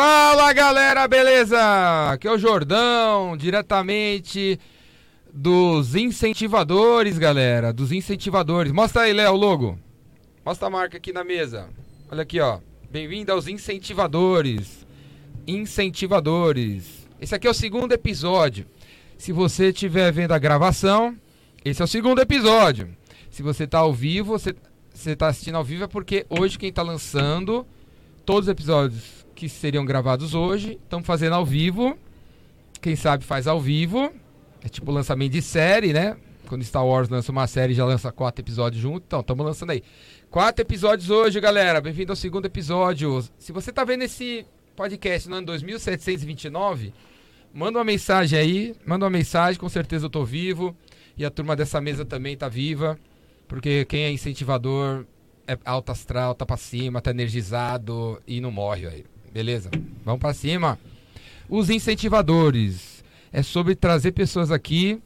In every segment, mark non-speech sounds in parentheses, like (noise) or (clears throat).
Fala galera, beleza? Aqui é o Jordão, diretamente dos incentivadores, galera. Dos incentivadores. Mostra aí, Léo, o logo. Mostra a marca aqui na mesa. Olha aqui, ó. Bem-vindo aos incentivadores. Incentivadores. Esse aqui é o segundo episódio. Se você estiver vendo a gravação, esse é o segundo episódio. Se você está ao vivo, você está assistindo ao vivo, é porque hoje quem está lançando todos os episódios que seriam gravados hoje. Estamos fazendo ao vivo. Quem sabe faz ao vivo. É tipo lançamento de série, né? Quando Star Wars lança uma série, já lança quatro episódios junto. Então, estamos lançando aí. Quatro episódios hoje, galera. Bem-vindo ao segundo episódio. Se você está vendo esse podcast no ano 2729, manda uma mensagem aí. Manda uma mensagem, com certeza eu tô vivo. E a turma dessa mesa também tá viva. Porque quem é incentivador é alto astral, tá pra cima, tá energizado e não morre aí. Beleza? Vamos para cima. Os incentivadores. É sobre trazer pessoas aqui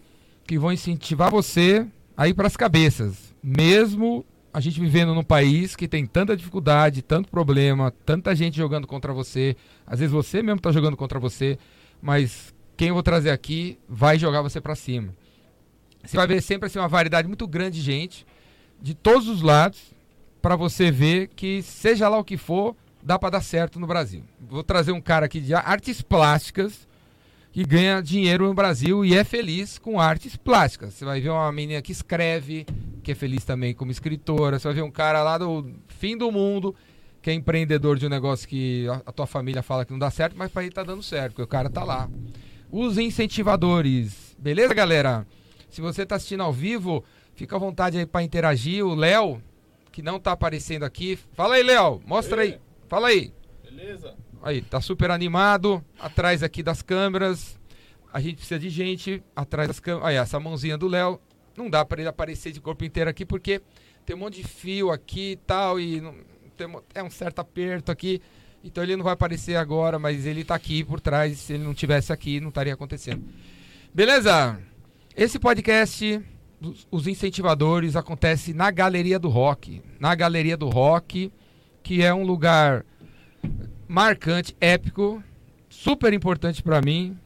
que vão incentivar você a ir para as cabeças. Mesmo a gente vivendo num país que tem tanta dificuldade, tanto problema, tanta gente jogando contra você. Às vezes você mesmo está jogando contra você, mas quem eu vou trazer aqui vai jogar você para cima. Você vai ver sempre assim, uma variedade muito grande de gente, de todos os lados, para você ver que, seja lá o que for, dá para dar certo no Brasil. Vou trazer um cara aqui de artes plásticas que ganha dinheiro no Brasil e é feliz com artes plásticas. Você vai ver uma menina que escreve, que é feliz também como escritora. Você vai ver um cara lá do fim do mundo que é empreendedor de um negócio que a tua família fala que não dá certo, mas para ele tá dando certo, porque o cara tá lá. Os incentivadores. Beleza, galera? Se você tá assistindo ao vivo, fica à vontade aí para interagir. O Léo, que não tá aparecendo aqui. Fala aí, Léo. Mostra aí. Fala aí. Beleza? Aí, tá super animado. Atrás aqui das câmeras. A gente precisa de gente atrás das câmeras. Aí, essa mãozinha do Léo. Não dá para ele aparecer de corpo inteiro aqui porque tem um monte de fio aqui e tal. E não, tem, é um certo aperto aqui. Então ele não vai aparecer agora, mas ele tá aqui por trás. Se ele não tivesse aqui, não estaria acontecendo. Beleza? Esse podcast, os incentivadores, acontece na Galeria do Rock. Na Galeria do Rock que é um lugar marcante, épico, super importante para mim.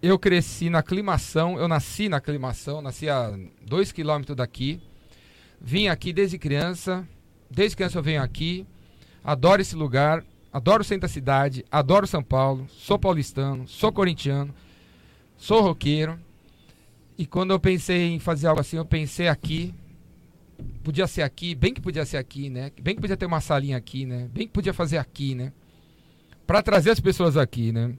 Eu cresci na aclimação, eu nasci na aclimação, nasci a dois quilômetros daqui. Vim aqui desde criança, desde criança eu venho aqui, adoro esse lugar, adoro o centro da cidade, adoro São Paulo, sou paulistano, sou corintiano, sou roqueiro. E quando eu pensei em fazer algo assim, eu pensei aqui, podia ser aqui, bem que podia ser aqui, né? Bem que podia ter uma salinha aqui, né? Bem que podia fazer aqui, né? Para trazer as pessoas aqui, né?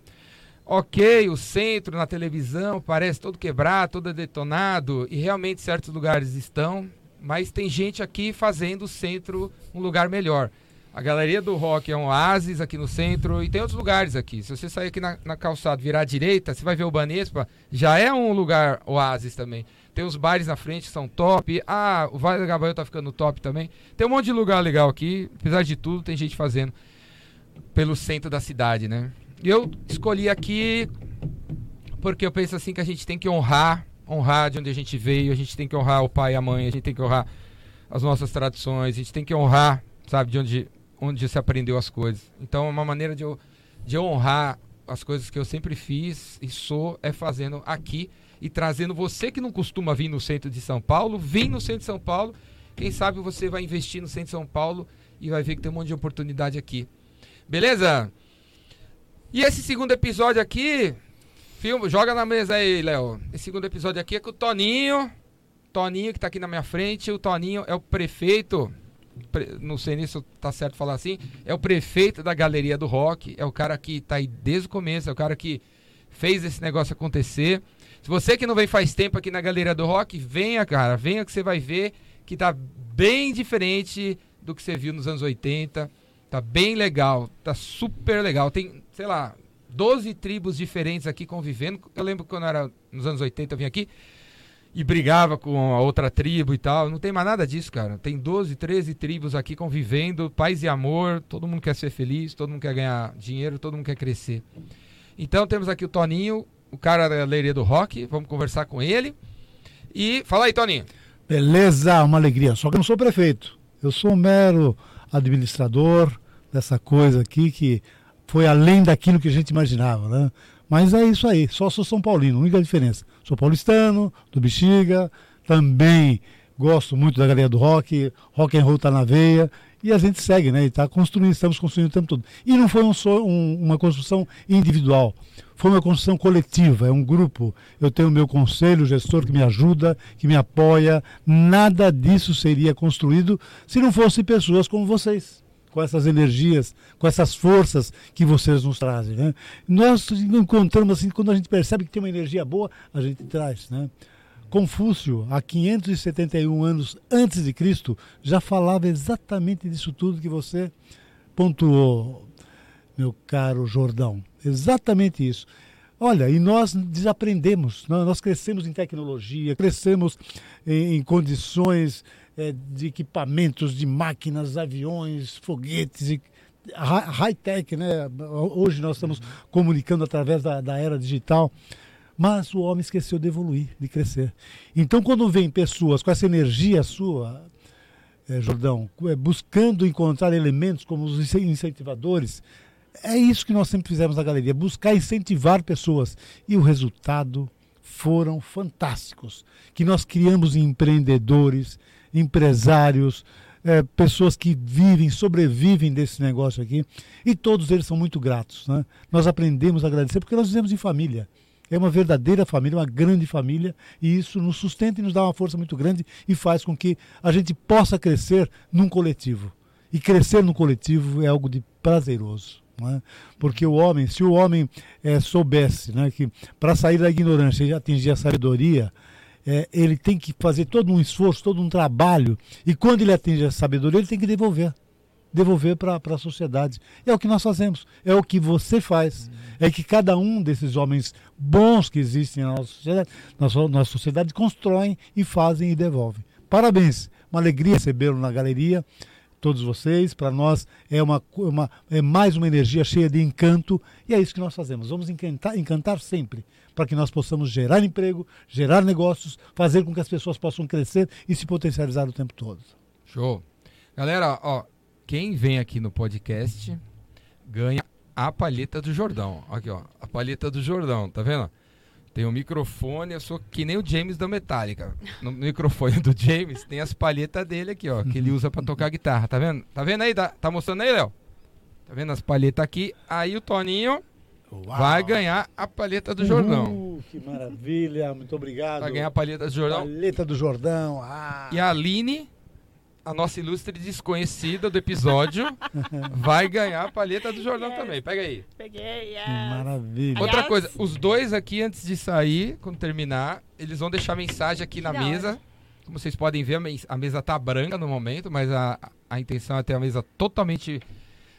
Ok, o centro na televisão parece todo quebrado, todo detonado, e realmente certos lugares estão, mas tem gente aqui fazendo o centro um lugar melhor. A Galeria do Rock é um oásis aqui no centro e tem outros lugares aqui. Se você sair aqui na, na calçada virar à direita, você vai ver o Banespa, já é um lugar oásis também. Tem os bares na frente são top. Ah, o Vale do Gabriel tá ficando top também. Tem um monte de lugar legal aqui. Apesar de tudo, tem gente fazendo pelo centro da cidade, né? Eu escolhi aqui porque eu penso assim que a gente tem que honrar, honrar de onde a gente veio, a gente tem que honrar o pai e a mãe, a gente tem que honrar as nossas tradições, a gente tem que honrar, sabe, de onde, onde se aprendeu as coisas. Então, é uma maneira de eu, de eu honrar as coisas que eu sempre fiz e sou é fazendo aqui e trazendo você que não costuma vir no centro de São Paulo, vem no centro de São Paulo. Quem sabe você vai investir no centro de São Paulo e vai ver que tem um monte de oportunidade aqui. Beleza? E esse segundo episódio aqui, filma, joga na mesa aí, Léo. Esse segundo episódio aqui é com o Toninho. Toninho que tá aqui na minha frente. O Toninho é o prefeito. Não sei se tá certo falar assim. É o prefeito da Galeria do Rock. É o cara que tá aí desde o começo. É o cara que fez esse negócio acontecer. Se você que não vem faz tempo aqui na Galeria do Rock, venha, cara, venha que você vai ver que tá bem diferente do que você viu nos anos 80. Tá bem legal, tá super legal. Tem, sei lá, 12 tribos diferentes aqui convivendo. Eu lembro quando era nos anos 80 eu vim aqui e brigava com a outra tribo e tal. Não tem mais nada disso, cara. Tem 12, 13 tribos aqui convivendo, paz e amor. Todo mundo quer ser feliz, todo mundo quer ganhar dinheiro, todo mundo quer crescer. Então temos aqui o Toninho, o cara da Leiria do Rock, vamos conversar com ele. E fala aí, Toninho. Beleza, uma alegria. Só que eu não sou prefeito. Eu sou um mero administrador dessa coisa aqui que foi além daquilo que a gente imaginava, né? Mas é isso aí, só sou São Paulino, única diferença. Sou paulistano, do Bexiga, também gosto muito da galeria do rock, rock and roll tá na veia, e a gente segue, né? E tá construindo, estamos construindo o tempo todo. E não foi um, um, uma construção individual, foi uma construção coletiva, é um grupo. Eu tenho o meu conselho, o gestor que me ajuda, que me apoia. Nada disso seria construído se não fossem pessoas como vocês com essas energias, com essas forças que vocês nos trazem. Né? Nós encontramos assim, quando a gente percebe que tem uma energia boa, a gente traz. Né? Confúcio, há 571 anos antes de Cristo, já falava exatamente disso tudo que você pontuou, meu caro Jordão. Exatamente isso. Olha, e nós desaprendemos, nós crescemos em tecnologia, crescemos em, em condições é, de equipamentos, de máquinas, aviões, foguetes, e, high-tech, né? Hoje nós estamos comunicando através da, da era digital. Mas o homem esqueceu de evoluir, de crescer. Então, quando vem pessoas com essa energia sua, é, Jordão, é, buscando encontrar elementos como os incentivadores, é isso que nós sempre fizemos na galeria, buscar incentivar pessoas. E o resultado foram fantásticos. Que nós criamos empreendedores, empresários, é, pessoas que vivem, sobrevivem desse negócio aqui. E todos eles são muito gratos. Né? Nós aprendemos a agradecer porque nós vivemos em família. É uma verdadeira família, uma grande família, e isso nos sustenta e nos dá uma força muito grande e faz com que a gente possa crescer num coletivo. E crescer no coletivo é algo de prazeroso. Né? Porque o homem, se o homem é, soubesse né, que para sair da ignorância e atingir a sabedoria, é, ele tem que fazer todo um esforço, todo um trabalho, e quando ele atinge a sabedoria, ele tem que devolver devolver para a sociedade. É o que nós fazemos, é o que você faz. É que cada um desses homens bons que existem na nossa sociedade, na nossa sociedade constroem e fazem e devolvem. Parabéns, uma alegria recebê-lo na galeria todos vocês. Para nós é, uma, uma, é mais uma energia cheia de encanto e é isso que nós fazemos. Vamos encantar, encantar sempre para que nós possamos gerar emprego, gerar negócios, fazer com que as pessoas possam crescer e se potencializar o tempo todo. Show. Galera, ó, quem vem aqui no podcast ganha a palheta do Jordão. Aqui, ó, a palheta do Jordão, tá vendo? Tem o um microfone, eu sou que nem o James da Metallica. No microfone do James tem as palhetas dele aqui, ó, que ele usa para tocar guitarra, tá vendo? Tá vendo aí? Tá, tá mostrando aí, Léo? Tá vendo as palhetas aqui? Aí o Toninho Uau. vai ganhar a palheta do Jordão. Uh, que maravilha, muito obrigado. Vai ganhar a palheta do Jordão. Palheta do Jordão. Ah. E a Aline a nossa ilustre desconhecida do episódio (laughs) vai ganhar a palheta do Jordão yes. também. Pega aí. Peguei, yes. Maravilha. Outra coisa, os dois aqui, antes de sair, quando terminar, eles vão deixar mensagem aqui na mesa. Como vocês podem ver, a mesa tá branca no momento, mas a, a intenção é ter a mesa totalmente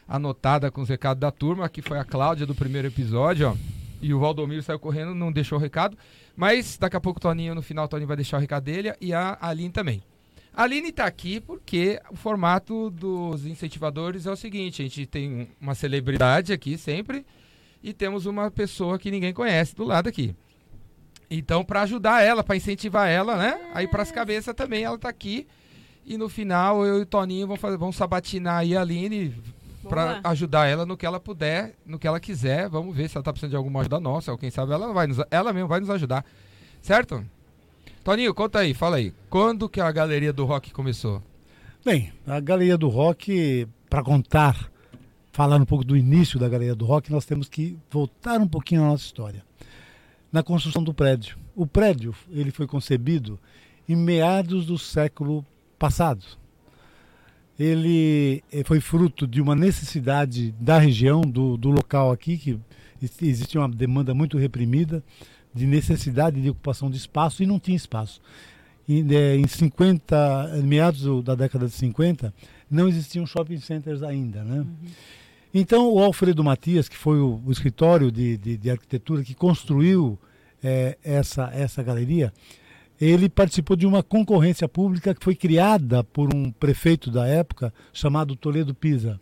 anotada com os recados da turma. Aqui foi a Cláudia do primeiro episódio, ó. E o Valdomiro saiu correndo, não deixou o recado. Mas daqui a pouco o Toninho, no final, o Toninho vai deixar o recado dele e a Aline também. A Aline está aqui porque o formato dos incentivadores é o seguinte: a gente tem uma celebridade aqui sempre e temos uma pessoa que ninguém conhece do lado aqui. Então, para ajudar ela, para incentivar ela, né? Aí para as cabeças também ela está aqui. E no final eu e o Toninho vamos, fazer, vamos sabatinar aí a Aline para ajudar ela no que ela puder, no que ela quiser. Vamos ver se ela está precisando de alguma ajuda nossa, ou quem sabe ela vai nos, ela mesmo vai nos ajudar. Certo? Toninho, conta aí, fala aí. Quando que a Galeria do Rock começou? Bem, a Galeria do Rock, para contar, falar um pouco do início da Galeria do Rock, nós temos que voltar um pouquinho à nossa história. Na construção do prédio. O prédio, ele foi concebido em meados do século passado. Ele eh, foi fruto de uma necessidade da região, do, do local aqui, que existia uma demanda muito reprimida de necessidade de ocupação de espaço e não tinha espaço. E, é, em 50, meados da década de 50, não existiam shopping centers ainda, né? Uhum. Então o Alfredo Matias, que foi o, o escritório de, de, de, arquitetura que construiu é, essa, essa galeria, ele participou de uma concorrência pública que foi criada por um prefeito da época chamado Toledo Pisa.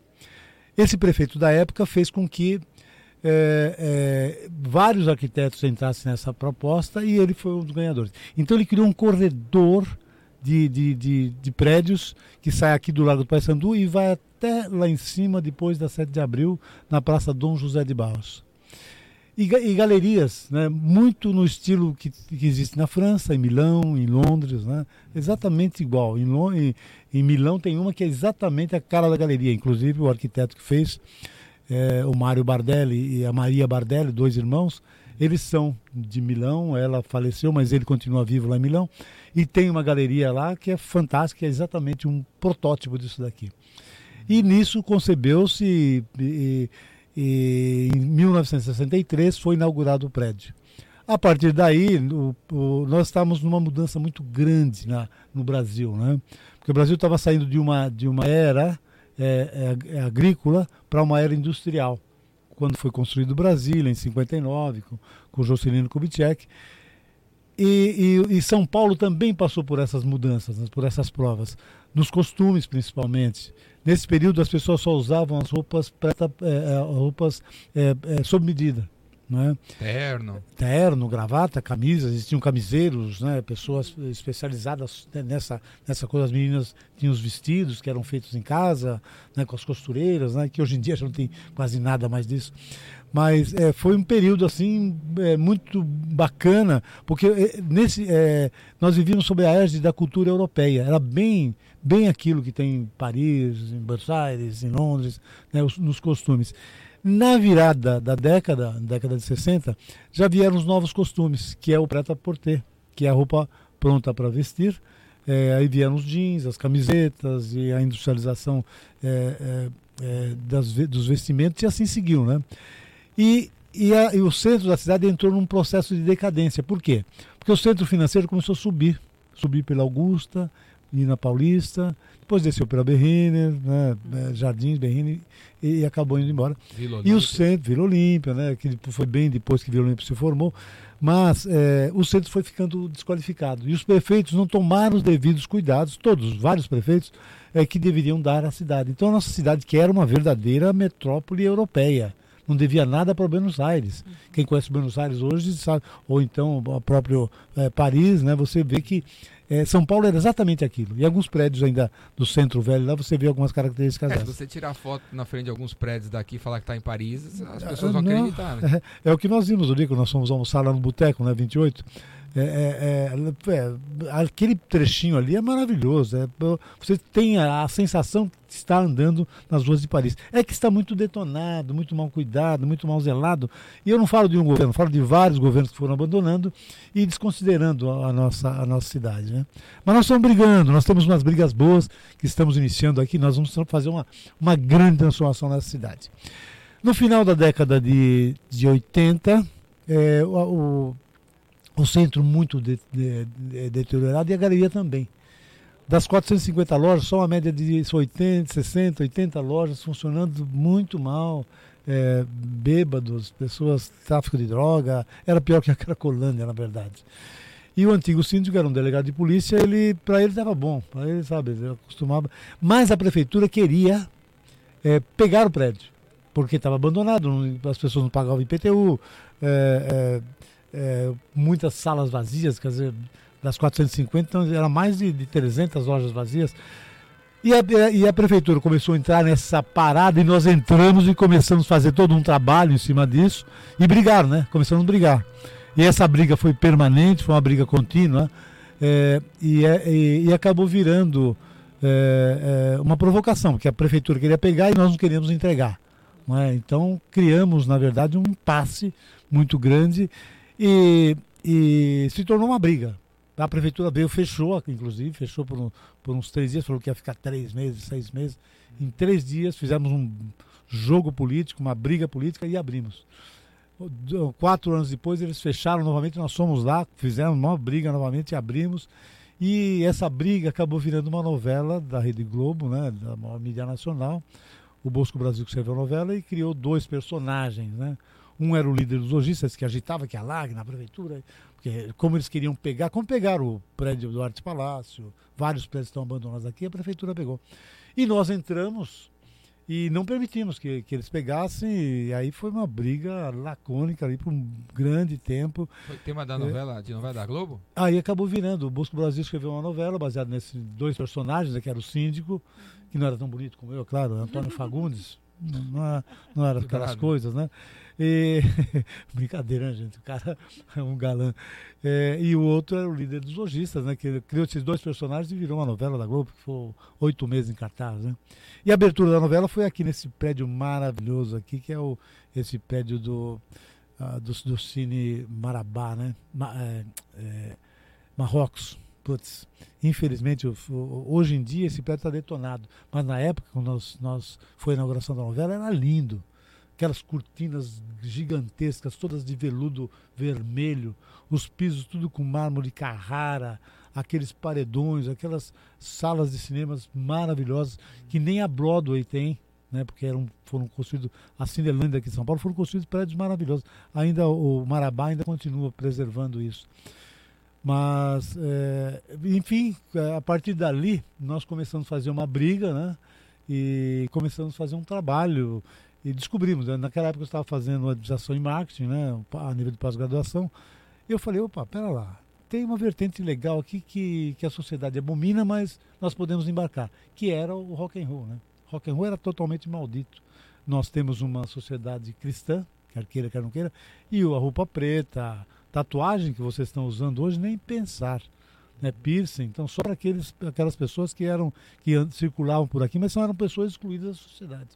Esse prefeito da época fez com que é, é, vários arquitetos entrassem nessa proposta e ele foi um dos ganhadores. Então ele criou um corredor de, de, de, de, prédios que sai aqui do Lago do Paissandu e vai até lá em cima, depois da 7 de abril, na Praça Dom José de Barros. E, e galerias, né, muito no estilo que, que, existe na França, em Milão, em Londres, né, exatamente igual. Em, em, em, Milão tem uma que é exatamente a cara da galeria, inclusive o arquiteto que fez, é, o Mário Bardelli e a Maria Bardelli, dois irmãos, eles são de Milão, ela faleceu, mas ele continua vivo lá em Milão. E tem uma galeria lá que é fantástica, é exatamente um protótipo disso daqui. E nisso concebeu-se, em 1963 foi inaugurado o prédio. A partir daí, o, o, nós estávamos numa mudança muito grande na, no Brasil, né? Porque o Brasil estava saindo de uma, de uma era é, é, é agrícola para uma era industrial quando foi construído Brasília, em 59, com, com Juscelino Kubitschek. E, e, e, São Paulo também passou por essas mudanças, né, por essas provas, nos costumes principalmente. Nesse período as pessoas só usavam as roupas, preta, é, é roupas é, sob medida. Né? Terno. Terno, gravata, camisas, existiam camiseiros, né? pessoas especializadas nessa, nessa coisa. As meninas tinham os vestidos que eram feitos em casa, né? com as costureiras, né? que hoje em dia já não tem quase nada mais disso. Mas é, foi um período assim é, muito bacana, porque é, nesse, é, nós vivíamos sob a égide da cultura europeia. Era bem, bem aquilo que tem em Paris, em Buenos Aires, em Londres, né? Os, nos costumes. Na virada da década, década de 60, já vieram os novos costumes, que é o preta-porter, que é a roupa pronta para vestir. É, aí vieram os jeans, as camisetas e a industrialização é, é, é das, dos vestimentos e assim seguiu, né? E, e, a, e o centro da cidade entrou num processo de decadência. Por quê? Porque o centro financeiro começou a subir, subir pela Augusta, ir na Paulista, depois desceu pela Berriner, né, é, Jardins, Berriner, e, e, acabou indo embora. Vila e o centro, Vila Olímpia, né, que foi bem depois que Vila Olímpia se formou, mas é, o centro foi ficando desqualificado. E os prefeitos não tomaram os devidos cuidados, todos, vários prefeitos, é, que deveriam dar à cidade. Então a nossa cidade, que era uma verdadeira metrópole europeia, não devia nada para Buenos Aires. Quem conhece Buenos Aires hoje sabe, ou então o próprio é, Paris, né, você vê que é, São Paulo era exatamente aquilo. E alguns prédios ainda do centro velho lá você vê algumas características é, Se você tirar foto na frente de alguns prédios daqui e falar que está em Paris, as pessoas vão Não, acreditar. Né? É, (laughs) é, o que nós vimos ali quando nós fomos almoçar lá no Boteco, né, 28. É, é, é, é, aquele trechinho ali é maravilhoso. É, você tem a, a, sensação de estar andando nas ruas de Paris. É que está muito detonado, muito mal cuidado, muito mal zelado. E eu não falo de um governo, falo de vários governos que foram abandonando e desconsiderando a, a nossa, a nossa cidade. Né? Mas nós estamos brigando, nós temos umas brigas boas que estamos iniciando aqui. Nós vamos fazer uma, uma grande transformação nessa cidade. No final da década de, de 80, é, o, o o centro muito de, de, de, deteriorado e a galeria também. Das 450 lojas, só uma média de 80, 60, 80 lojas funcionando muito mal, é, bêbados, pessoas, tráfico de droga, era pior que a Cracolândia, na verdade. E o antigo síndico, era um delegado de polícia, ele para ele estava bom, para ele, sabe, ele acostumava. Mas a prefeitura queria é, pegar o prédio, porque estava abandonado, as pessoas não pagavam IPTU, é, é é, muitas salas vazias, quer dizer, das 450, então era mais de, de 300 lojas vazias. E a, e a, prefeitura começou a entrar nessa parada e nós entramos e começamos a fazer todo um trabalho em cima disso e brigar, né? Começamos a brigar. E essa briga foi permanente, foi uma briga contínua é, e, é, e, e, acabou virando é, é uma provocação, porque a prefeitura queria pegar e nós não queríamos entregar. Não é? Então criamos, na verdade, um impasse muito grande e, e se tornou uma briga. A prefeitura veio, fechou, inclusive, fechou por, um, por uns três dias, falou que ia ficar três meses, seis meses. Em três dias fizemos um jogo político, uma briga política e abrimos. Quatro anos depois eles fecharam novamente, nós fomos lá, fizemos uma briga novamente e abrimos. E essa briga acabou virando uma novela da Rede Globo, né, da maior mídia nacional. O Bosco Brasil que escreveu a novela e criou dois personagens, né? Um era o líder dos lojistas que agitava que a lag na prefeitura, porque como eles queriam pegar, como pegaram o prédio do Arte Palácio, vários prédios estão abandonados aqui, a prefeitura pegou. E nós entramos E não permitimos que, que eles pegassem, e aí foi uma briga lacônica ali por um grande tempo. Foi tema da novela, é. de novela da Globo? Aí acabou virando. O Busco Brasil escreveu uma novela baseada nesses dois personagens, né, que era o síndico, que não era tão bonito como eu, claro, Antônio (laughs) Fagundes. Não, não era aquelas coisas, né? E... (laughs) Brincadeira, né, gente? O cara (laughs) é um galã. É, e o outro era o líder dos lojistas, né? Que criou esses dois personagens e virou uma novela da Globo, que foi oito meses em cartaz, né? E a abertura da novela foi aqui nesse prédio maravilhoso aqui, que é o, esse prédio do, uh, do, do, Cine Marabá, né? Ma, é, é, Marrocos. Putz, infelizmente, hoje em dia esse prédio está detonado. Mas na época, quando nós, nós foi a inauguração da novela, era lindo aquelas cortinas gigantescas, todas de veludo vermelho, os pisos tudo com mármore Carrara, aqueles paredões, aquelas salas de cinemas maravilhosas que nem a Broadway tem, né, porque eram, foram construídos, a Cinelândia aqui em São Paulo, foram construídos prédios maravilhosos. Ainda o Marabá ainda continua preservando isso. Mas, é, enfim, a partir dali, nós começamos a fazer uma briga, né? E começamos a fazer um trabalho e descobrimos, né? naquela época eu estava fazendo administração e marketing, né, a nível de pós-graduação, eu falei, opa, pera lá, tem uma vertente legal aqui que, que a sociedade abomina, mas nós podemos embarcar, que era o rock and roll, né? Rock and roll era totalmente maldito. Nós temos uma sociedade cristã, quer queira, quer não queira, e a roupa preta, tatuagem que vocês estão usando hoje, nem pensar. Né, piercing, então só para aquelas pessoas que eram que circulavam por aqui, mas são eram pessoas excluídas da sociedade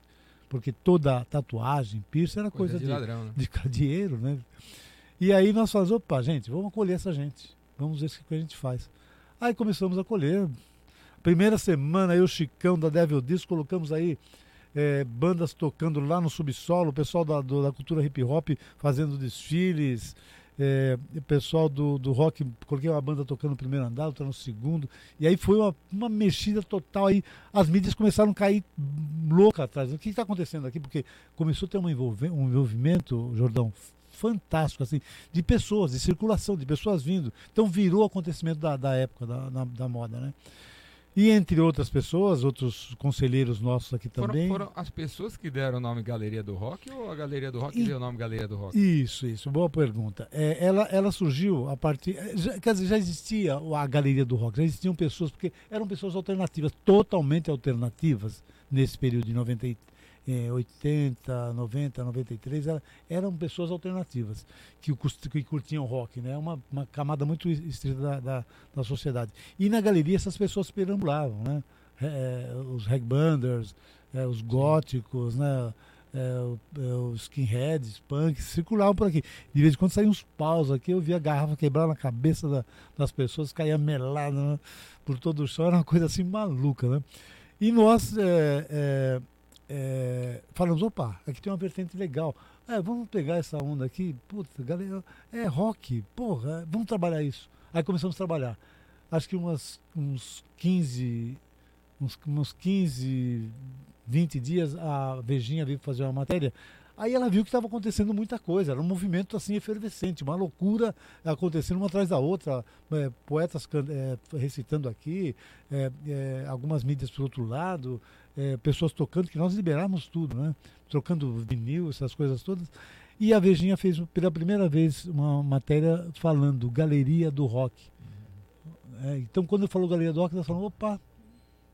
porque toda tatuagem, piercing era coisa, coisa de, de, ladrão, né? de dinheiro, né? E aí nós falamos, opa, gente, vamos acolher essa gente. Vamos ver o que a gente faz. Aí começamos a acolher. Primeira semana, eu, Chicão, da Devil Disco, colocamos aí é, bandas tocando lá no subsolo, o pessoal da, do, da cultura hip hop fazendo desfiles, é, o pessoal do, do rock, coloquei uma banda tocando no primeiro andar, outra no segundo, e aí foi uma, uma mexida total. Aí as mídias começaram a cair louca atrás. O que está acontecendo aqui? Porque começou a ter um, envolve, um envolvimento, Jordão, fantástico, assim, de pessoas, de circulação, de pessoas vindo. Então virou acontecimento da, da época, da, da, da moda, né? E entre outras pessoas, outros conselheiros nossos aqui também. Foram, foram as pessoas que deram o nome Galeria do Rock ou a Galeria do Rock e, deu o nome Galeria do Rock? Isso, isso, boa pergunta. É, ela, ela surgiu a partir. É, já, quer dizer, já existia a Galeria do Rock, já existiam pessoas, porque eram pessoas alternativas, totalmente alternativas nesse período de 93 é, 80, 90, 93, era, eram pessoas alternativas que, que curtiam rock, né? Uma, uma camada muito estrita da, da, da, sociedade. E na galeria essas pessoas perambulavam, né? É, é os regbanders, é, os góticos, né? É, é, os skinheads, punks, circulavam por aqui. De vez em quando saíam uns paus aqui, eu via a garrafa quebrar na cabeça da, das pessoas, caía melada né? por todo o chão, era uma coisa assim maluca, né? E nós é, é, falamos, opa, aqui tem uma vertente legal. É, vamos pegar essa onda aqui, puta, galera, é rock, porra, vamos trabalhar isso. Aí começamos a trabalhar. Acho que umas, uns 15, uns, uns 15, 20 dias, a Vejinha veio fazer uma matéria Aí ela viu que estava acontecendo muita coisa, era um movimento assim efervescente, uma loucura acontecendo uma atrás da outra, é, poetas é, recitando aqui, é, é, algumas mídias por outro lado, é, pessoas tocando, que nós liberamos tudo, né? Trocando vinil, essas coisas todas. E a Vejinha fez pela primeira vez uma matéria falando Galeria do Rock. É, então quando eu falou Galeria do Rock, nós falamos, opa,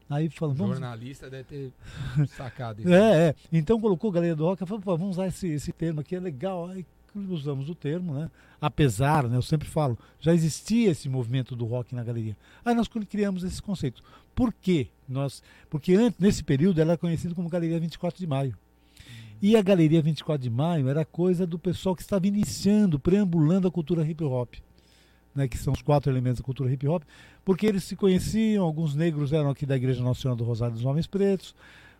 Aí falando, vamos... jornalista deve ter (laughs) sacado isso. é, é. Então colocou Galeria do Rock, falou, vamos usar esse, esse termo aqui, é legal. Aí usamos o termo, né? Apesar, né, eu sempre falo, já existia esse movimento do rock na galeria. Aí nós criamos esse conceito. Por quê? Nós, porque antes, nesse período, ela era conhecida como Galeria 24 de Maio. E a Galeria 24 de Maio era coisa do pessoal que estava iniciando, preambulando a cultura hip hop né, que são os quatro elementos da cultura hip hop, porque eles se conheciam, alguns negros eram aqui da Igreja Nacional do Rosário dos Homens Pretos,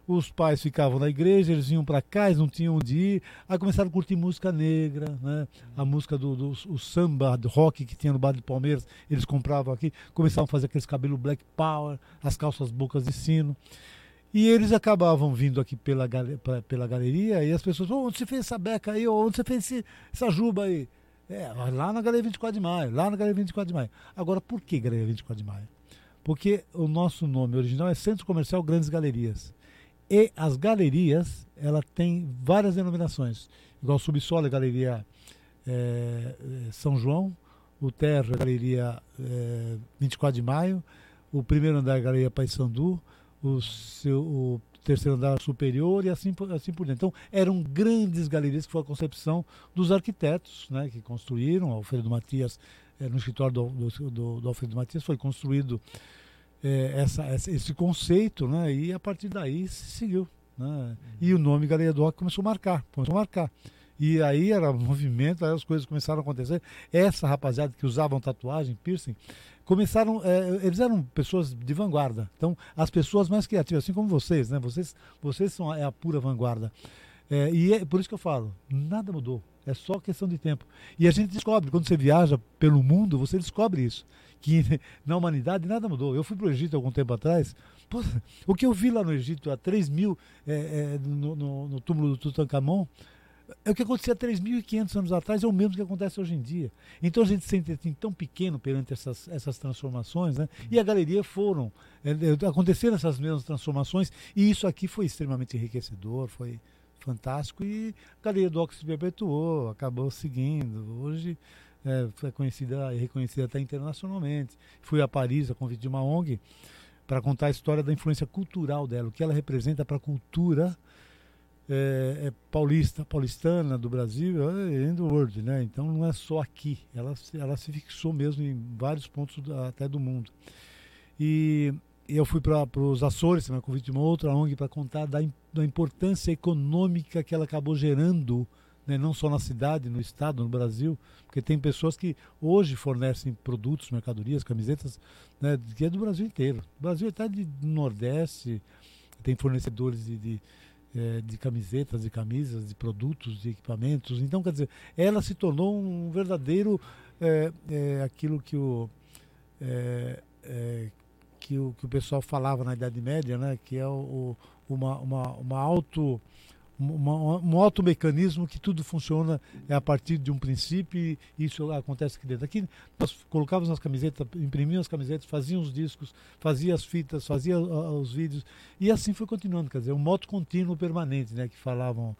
os pais ficavam na igreja, eles vinham para cá, eles não tinham onde ir, aí começaram a curtir música negra, né? a música do, do o samba, do rock que tinha no bar de Palmeiras, eles compravam aqui, começavam a fazer aqueles cabelos black power, as calças bocas de sino. E eles acabavam vindo aqui pela, pela galeria e as pessoas, oh, onde você fez essa beca aí? Onde você fez esse, essa juba aí? É, lá na Galeria 24 de Maio, lá na Galeria 24 de Maio. Agora, por que Galeria 24 de Maio? Porque o nosso nome original é Centro Comercial Grandes Galerias. E as galerias, ela tem várias denominações. Igual Subsolo é Galeria é, São João, o Terra é Galeria é, 24 de Maio, o primeiro andar é Galeria Paissandu, o, seu, o terceiro andar superior e assim, assim por diante. Então, eram grandes galerias que foi a concepção dos arquitetos né, que construíram. Alfredo Matias, é, no escritório do, do, do, do, Alfredo Matias, foi construído é, essa, esse conceito né, e a partir daí se seguiu. Né? E o nome Galeria do Rock começou a marcar, começou a marcar. E aí era movimento, aí as coisas começaram a acontecer. Essa rapaziada que usavam tatuagem, piercing, começaram, é, eles eram pessoas de vanguarda. Então, as pessoas mais criativas, assim como vocês, né? Vocês, vocês são a, é a pura vanguarda. É, e é por isso que eu falo, nada mudou. É só questão de tempo. E a gente descobre, quando você viaja pelo mundo, você descobre isso. Que (laughs) na humanidade nada mudou. Eu fui para o Egito algum tempo atrás. Pô, o que eu vi lá no Egito, há 3 mil, é, é, no, no, no túmulo do Tutankhamon, é o que acontecia 3.500 anos atrás, é o mesmo que acontece hoje em dia. Então a gente se sente assim, tão pequeno perante essas, essas transformações, né? E a galeria foram, é, é, aconteceram essas mesmas transformações, e isso aqui foi extremamente enriquecedor, foi fantástico, e a galeria do Ox se perpetuou, acabou seguindo. Hoje é, foi conhecida e reconhecida até internacionalmente. Fui a Paris a convite de uma ONG para contar a história da influência cultural dela, o que ela representa para a cultura é, é, paulista, paulistana do Brasil, é in world, né? Então não é só aqui, ela, ela se fixou mesmo em vários pontos do, até do mundo. E, eu fui para os Açores, me convite de uma outra ONG para contar da, da importância econômica que ela acabou gerando, né? não só na cidade, no estado, no Brasil, porque tem pessoas que hoje fornecem produtos, mercadorias, camisetas, né? que é do Brasil inteiro. O Brasil até de Nordeste, tem fornecedores de, de é, de camisetas, de camisas, de produtos, de equipamentos. Então, quer dizer, ela se tornou um verdadeiro é, é, aquilo que o, é, é, que o que o pessoal falava na Idade Média, né? Que é o, uma, uma, uma auto um automecanismo que tudo funciona é a partir de um princípio e isso acontece aqui dentro. Aqui nós colocávamos as camisetas, imprimíamos as camisetas, fazíamos os discos, fazia as fitas, fazia uh, os vídeos e assim foi continuando, quer dizer, um moto contínuo permanente, né, que falavam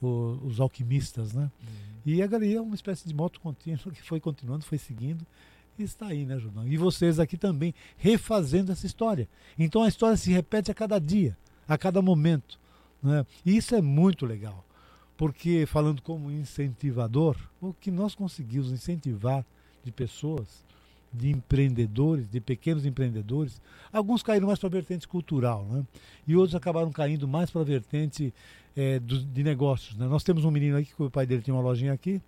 o, os alquimistas, né? Uhum. E a galeria é uma espécie de moto contínuo que foi continuando, foi seguindo está aí, né, Jordão? E vocês aqui também refazendo essa história. Então a história se repete a cada dia, a cada momento. Né? E isso é muito legal, porque falando como incentivador, o que nós conseguimos incentivar de pessoas, de empreendedores, de pequenos empreendedores, alguns caíram mais para a vertente cultural, né? e outros acabaram caindo mais para a vertente é, do, de negócios. Né? Nós temos um menino aqui, que o pai dele tinha uma lojinha aqui,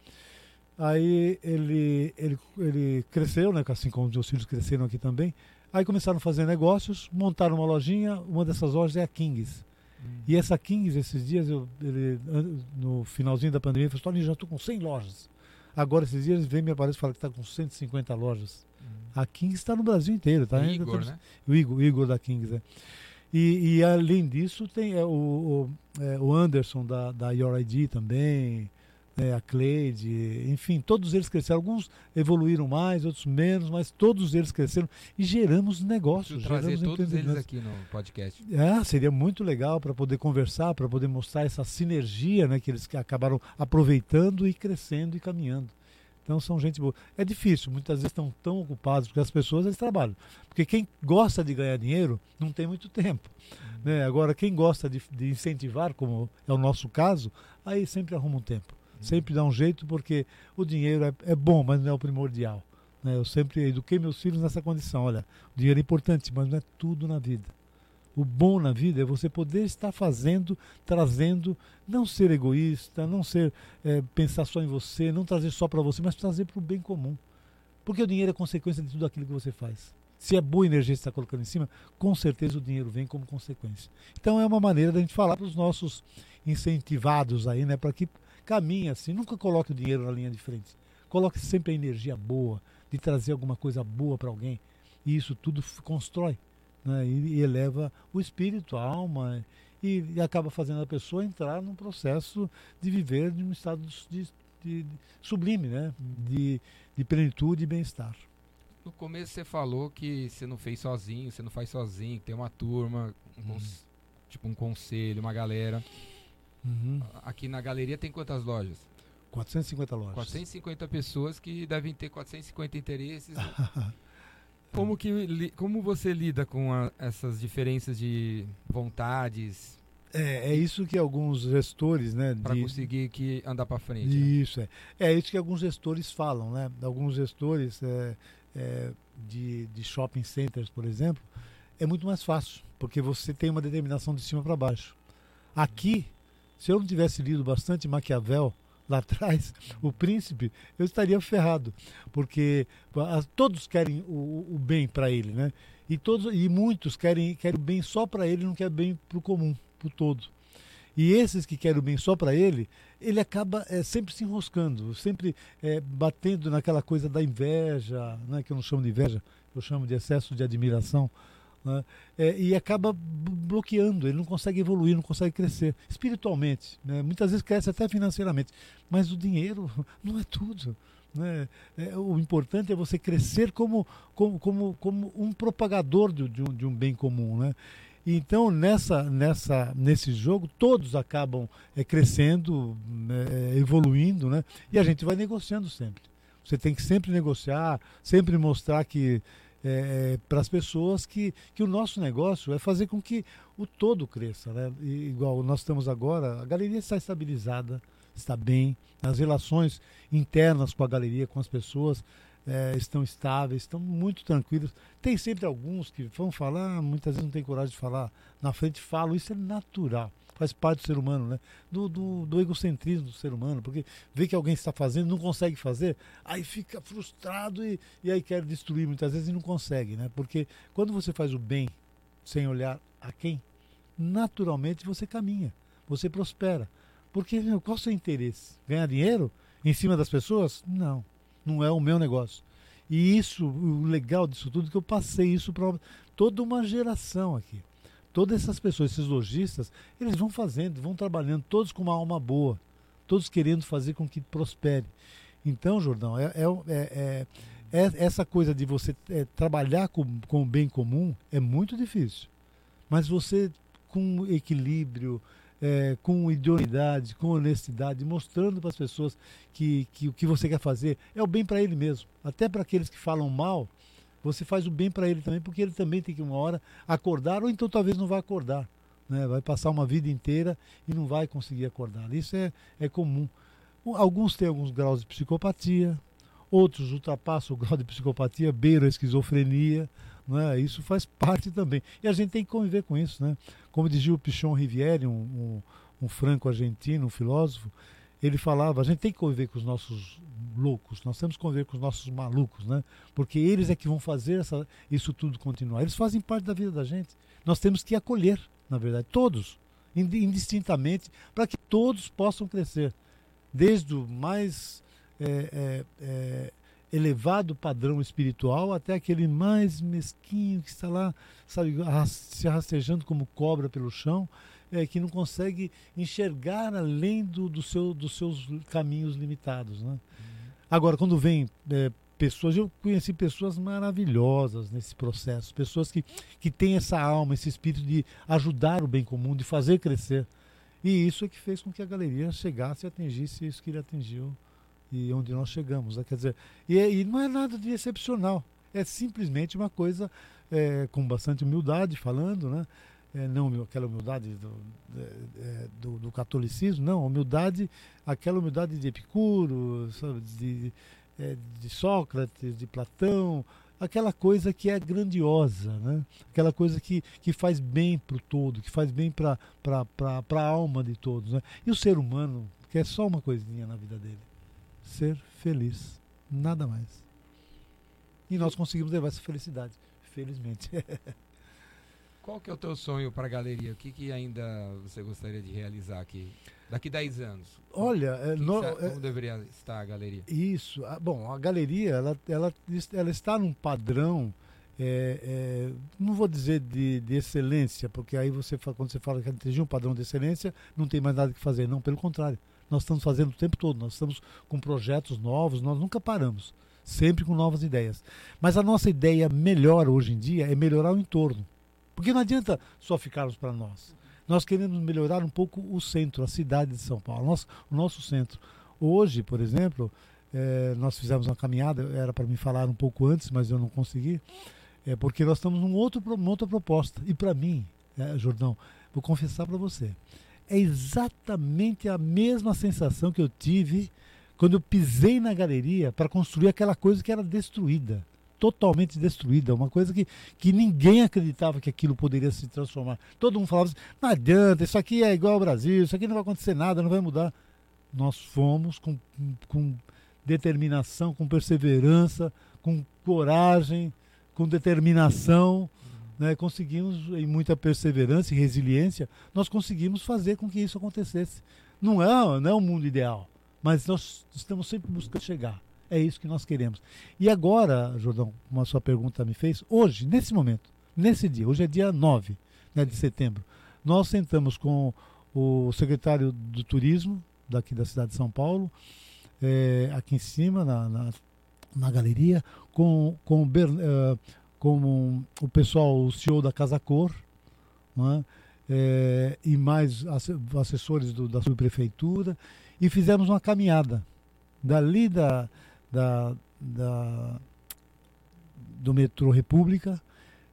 Aí ele, ele, ele cresceu, né, assim como os meus filhos cresceram aqui também. Aí começaram a fazer negócios, montaram uma lojinha. Uma dessas lojas é a Kings. E essa Kings, esses dias, eu, ele, no finalzinho da pandemia, falou: já estou com 100 lojas. Agora, esses dias, ele vem me aparece e fala que está com 150 lojas. Hum. A Kings está no Brasil inteiro. Tá? O Igor, né? O Igor, Igor da Kings, é. E, e, além disso, tem é, o, o, é, o Anderson da, da Your ID também né, a Cleide, enfim, todos eles cresceram. Alguns evoluíram mais, outros menos, mas todos eles cresceram e geramos negócios. trazer todos eles aqui no podcast. É, seria muito legal para poder conversar, para poder mostrar essa sinergia né, que eles acabaram aproveitando e crescendo e caminhando. Então são gente boa. É difícil, muitas vezes estão tão ocupados, porque as pessoas eles trabalham. Porque quem gosta de ganhar dinheiro não tem muito tempo. Né? Agora, quem gosta de, de incentivar, como é o nosso caso, aí sempre arruma um tempo. Sempre dá um jeito, porque o dinheiro é, é bom, mas não é o primordial. Né? Eu sempre eduquei meus filhos nessa condição. Olha, o dinheiro é importante, mas não é tudo na vida. O bom na vida é você poder estar fazendo, trazendo, não ser egoísta, não ser é, pensar só em você, não trazer só para você, mas trazer para o bem comum. Porque o dinheiro é consequência de tudo aquilo que você faz. Se é boa energia que você está colocando em cima, com certeza o dinheiro vem como consequência. Então é uma maneira da gente falar para os nossos incentivados aí, né, para que caminhe assim, nunca coloque o dinheiro na linha de frente. Coloque sempre a energia boa, de trazer alguma coisa boa para alguém. E isso tudo constrói né? e, eleva o espírito, a alma, e, e, acaba fazendo a pessoa entrar num processo de viver de um estado de, de, de sublime, né? de, de plenitude e bem-estar. No começo você falou que você não fez sozinho, você não faz sozinho, tem uma turma, uhum tipo um conselho, uma galera. Uhum. Aqui na galeria tem quantas lojas? 450 lojas. 450 pessoas que devem ter 450 interesses. (laughs) como, que, como você lida com a- essas diferenças de vontades É, é isso que alguns gestores, né? para conseguir que andar para frente? né? Isso, é. É isso que alguns gestores falam, né? Alguns gestores é, é, de, de shopping centers, por exemplo, é muito mais fácil, porque você tem uma determinação de cima para baixo. Aqui, se eu não tivesse lido bastante Maquiavel lá atrás, (laughs) o príncipe, eu estaria ferrado, porque as- todos querem o, o bem para ele, né? E, todos, e muitos querem, querem o bem só para ele, não querem bem para o comum, para o todo. E esses que querem o bem só para ele, ele acaba é, sempre se enroscando, sempre é, batendo naquela coisa da inveja, né, que eu não chamo de inveja, eu chamo de excesso de admiração, né, é, e acaba bloqueando, ele não consegue evoluir, não consegue crescer espiritualmente. né, muitas vezes cresce até financeiramente, mas o dinheiro (laughs) não é tudo. né, é, o importante é você crescer como, como, como, como um propagador de, de um, de um bem comum. Né? Então, nessa, nessa, nesse jogo, todos acabam é, crescendo, é, evoluindo, né? E a gente vai negociando sempre. Você tem que sempre negociar, sempre mostrar que para as pessoas que, que o nosso negócio é fazer com que o todo cresça. Né? E, igual nós estamos agora, a galeria está estabilizada, está bem, as relações internas com a galeria, com as pessoas, é, estão estáveis, estão muito tranquilos. Tem sempre alguns que vão falar, muitas vezes não tem coragem de falar na frente, falam, isso é natural, faz parte do ser humano, né? Do, do, do egocentrismo do ser humano, porque vê que alguém está fazendo, não consegue fazer, aí fica frustrado e, e aí quer destruir muitas vezes e não consegue, né? Porque quando você faz o bem sem olhar a quem, naturalmente você caminha, você prospera. Porque meu, qual o seu interesse? Ganhar dinheiro em cima das pessoas? Não não é o meu negócio. E isso, o legal disso tudo é que eu passei isso para toda uma geração aqui. Todas essas pessoas, esses lojistas, eles vão fazendo, vão trabalhando, todos com uma alma boa, todos querendo fazer com que prospere. Então, Jordão, é, é, é, é essa coisa de você é, trabalhar com, com o bem comum é muito difícil. Mas você, com equilíbrio, é, com idoneidade, com honestidade, mostrando para as pessoas que, que o que você quer fazer é o bem para ele mesmo. Até para aqueles que falam mal, você faz o bem para ele também, porque ele também tem que uma hora acordar, ou então talvez não vai acordar. Né? Vai passar uma vida inteira e não vai conseguir acordar. Isso é, é comum. Alguns têm alguns graus de psicopatia, outros ultrapassam o (laughs) grau de psicopatia, beiram a esquizofrenia. Né? Isso faz parte também. E a gente tem que conviver com isso. Né? Como dizia o Pichon Riviere, um, um, um franco-argentino, um filósofo, ele falava, a gente tem que conviver com os nossos loucos, nós temos que conviver com os nossos malucos, né? Porque eles é que vão fazer essa, isso tudo continuar. Eles fazem parte da vida da gente. Nós temos que acolher, na verdade, todos, indistintamente, para que todos possam crescer. Desde o mais é, é, é, elevado padrão espiritual até aquele mais mesquinho que está lá, sabe, se rastejando como cobra pelo chão, é, que não consegue enxergar além do, do seu, dos seus caminhos limitados. Né? Uhum. Agora, quando vem é, pessoas, eu conheci pessoas maravilhosas nesse processo, pessoas que, que têm essa alma, esse espírito de ajudar o bem comum, de fazer crescer. E isso é que fez com que a galeria chegasse e atingisse isso que ele atingiu e onde nós chegamos. Né? Quer dizer, e, e, não é nada de excepcional, é simplesmente uma coisa é, com bastante humildade falando, né? É, não aquela humildade do, do, do, catolicismo, não, humildade, aquela humildade de Epicuro, sabe, de, de, de Sócrates, de Platão, aquela coisa que é grandiosa, né? aquela coisa que, que faz bem para o todo, que faz bem para a alma de todos. Né? E o ser humano quer só uma coisinha na vida dele ser feliz, nada mais. E nós conseguimos levar essa felicidade, felizmente. (laughs) Qual que é o teu sonho para a galeria? O que, que ainda você gostaria de realizar aqui? Daqui 10 anos. Olha, é, no, como é, deveria estar a galeria? Isso. bom, a galeria ela, ela, ela está num padrão, é, é, não vou dizer de, de, excelência, porque aí você quando você fala que atingir um padrão de excelência, não tem mais nada que fazer. Não, pelo contrário. Nós estamos fazendo o tempo todo, nós estamos com projetos novos, nós nunca paramos, sempre com novas ideias. Mas a nossa ideia melhor hoje em dia é melhorar o entorno. Porque não adianta só ficarmos para nós. nós queremos melhorar um pouco o centro, a cidade de São Paulo, nosso, o nosso centro. Hoje, por exemplo, é, nós fizemos uma caminhada, era para me falar um pouco antes, mas eu não consegui, é porque nós estamos num outro, numa outra proposta. E para mim, é, Jordão, vou confessar para você, é exatamente a mesma sensação que eu tive quando eu pisei na galeria para construir aquela coisa que era destruída totalmente destruída, uma coisa que, que ninguém acreditava que aquilo poderia se transformar. Todo mundo falava assim, não adianta, isso aqui é igual ao Brasil, isso aqui não vai acontecer nada, não vai mudar. Nós fomos com, com determinação, com perseverança, com coragem, com determinação, né, conseguimos, em muita perseverança e resiliência, nós conseguimos fazer com que isso acontecesse. Não é, não é um mundo ideal, mas nós estamos sempre buscando chegar. É isso que nós queremos. E agora, Jordão, como a sua pergunta me fez, hoje, nesse momento, nesse dia, hoje é dia 9 né, de setembro, nós sentamos com o secretário do Turismo daqui da cidade de São Paulo, é, aqui em cima, na, na, na, galeria, com, com, uh, com o pessoal, o CEO da Casa Cor, é? É, e mais assessores do, da subprefeitura, e fizemos uma caminhada dali da, da, da, do metrô República,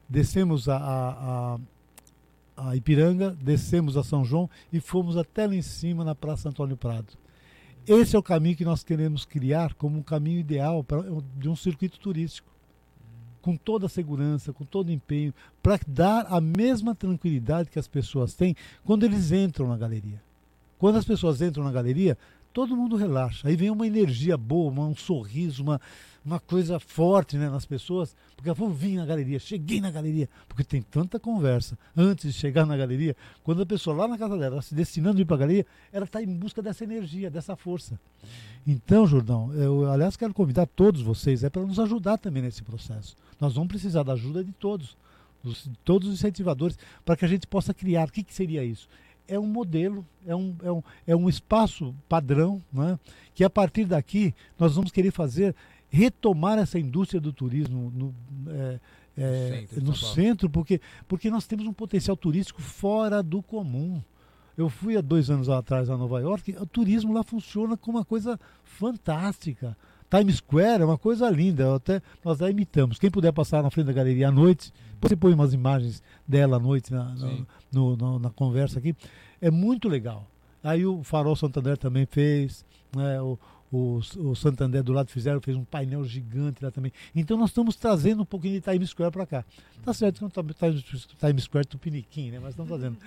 descemos a, a, a, Ipiranga, descemos a São João e fomos até lá em cima na Praça Antônio Prado. Esse é o caminho que nós queremos criar como um caminho ideal pra, de um circuito turístico. Com toda a segurança, com todo o empenho, para dar a mesma tranquilidade que as pessoas têm quando eles entram na galeria. Quando as pessoas entram na galeria, todo mundo relaxa. Aí vem uma energia boa, uma, um sorriso, uma, uma coisa forte né, nas pessoas, porque eu vou vir na galeria, cheguei na galeria, porque tem tanta conversa antes de chegar na galeria. Quando a pessoa lá na casa dela, se destinando a ir para a galeria, ela está em busca dessa energia, dessa força. Então, Jordão, eu aliás quero convidar todos vocês é para nos ajudar também nesse processo. Nós vamos precisar da ajuda de todos, dos, todos os incentivadores, para que a gente possa criar. O que, que seria isso? É um modelo, é um, é um, é um espaço padrão, né? que a partir daqui nós vamos querer fazer, retomar essa indústria do turismo no, é, é, centro, no centro, porque, porque nós temos um potencial turístico fora do comum. Eu fui há dois anos atrás a Nova York, o turismo lá funciona como uma coisa fantástica. Times Square é uma coisa linda, até nós já imitamos. Quem puder passar na frente da galeria à noite, você põe umas imagens dela à noite na, no, no, na conversa aqui, é muito legal. Aí o Farol Santander também fez, né, o, o, o, Santander do lado fizeram, fez um painel gigante lá também. Então nós estamos trazendo um pouquinho de Times Square para cá. Tá certo que não está Times Square Tupiniquim, né? Mas estamos fazendo.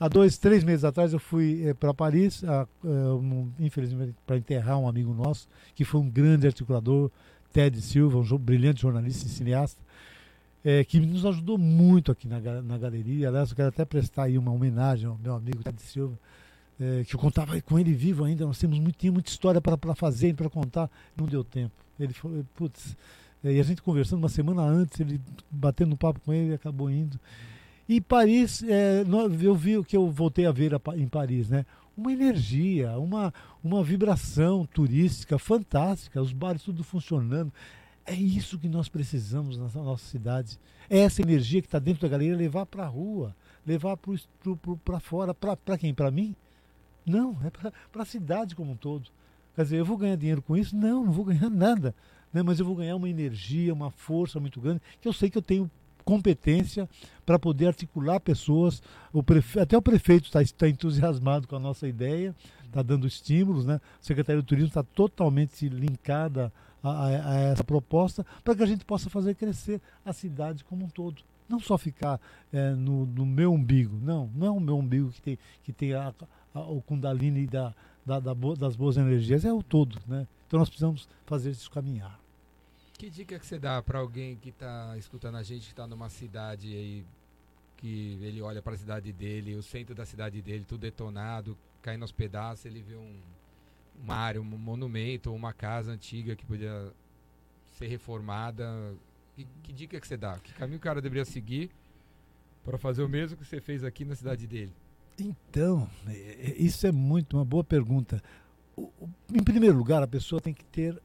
Há dois, três meses atrás eu fui é, para Paris, a, é, um, infelizmente, para enterrar um amigo nosso, que foi um grande articulador, Ted Silva, um brilhante jornalista e cineasta, é, que nos ajudou muito aqui na, na galeria. Aliás, eu quero até prestar aí uma homenagem ao meu amigo Ted Silva, é, que eu contava com ele vivo ainda. Nós temos muito, tinha muita história para fazer, para contar, não deu tempo. Ele falou, putz, e a gente conversando uma semana antes, ele batendo um papo com ele, acabou indo. E Paris, é, eu vi o que eu voltei a ver em Paris, né? Uma energia, uma, uma vibração turística fantástica, os bares tudo funcionando. É isso que nós precisamos na nossa cidade. É essa energia que está dentro da galeria levar para a rua, levar para fora. Para quem? Para mim? Não, é para a cidade como um todo. Quer dizer, eu vou ganhar dinheiro com isso? Não, não vou ganhar nada. Né? Mas eu vou ganhar uma energia, uma força muito grande, que eu sei que eu tenho competência para poder articular pessoas. O prefe... Até o prefeito está, está entusiasmado com a nossa ideia, está dando estímulos, né? A Secretaria do Turismo está totalmente linkada a, a, a essa proposta para que a gente possa fazer crescer a cidade como um todo. Não só ficar é, no, no, meu umbigo, não, não é o meu umbigo que tem, que tem a, o Kundalini da, da, da, das boas energias, é o todo, né? Então nós precisamos fazer isso caminhar. Que dica que você dá para alguém que está escutando a gente, que está numa cidade aí, que ele olha para a cidade dele, o centro da cidade dele, tudo detonado, caindo aos pedaços, ele vê um, uma área, um monumento uma casa antiga que podia ser reformada. Que, que dica que você dá? Que caminho o cara deveria seguir para fazer o mesmo que você fez aqui na cidade dele? Então, é, é, isso é muito uma boa pergunta. Em primeiro lugar, a pessoa tem que ter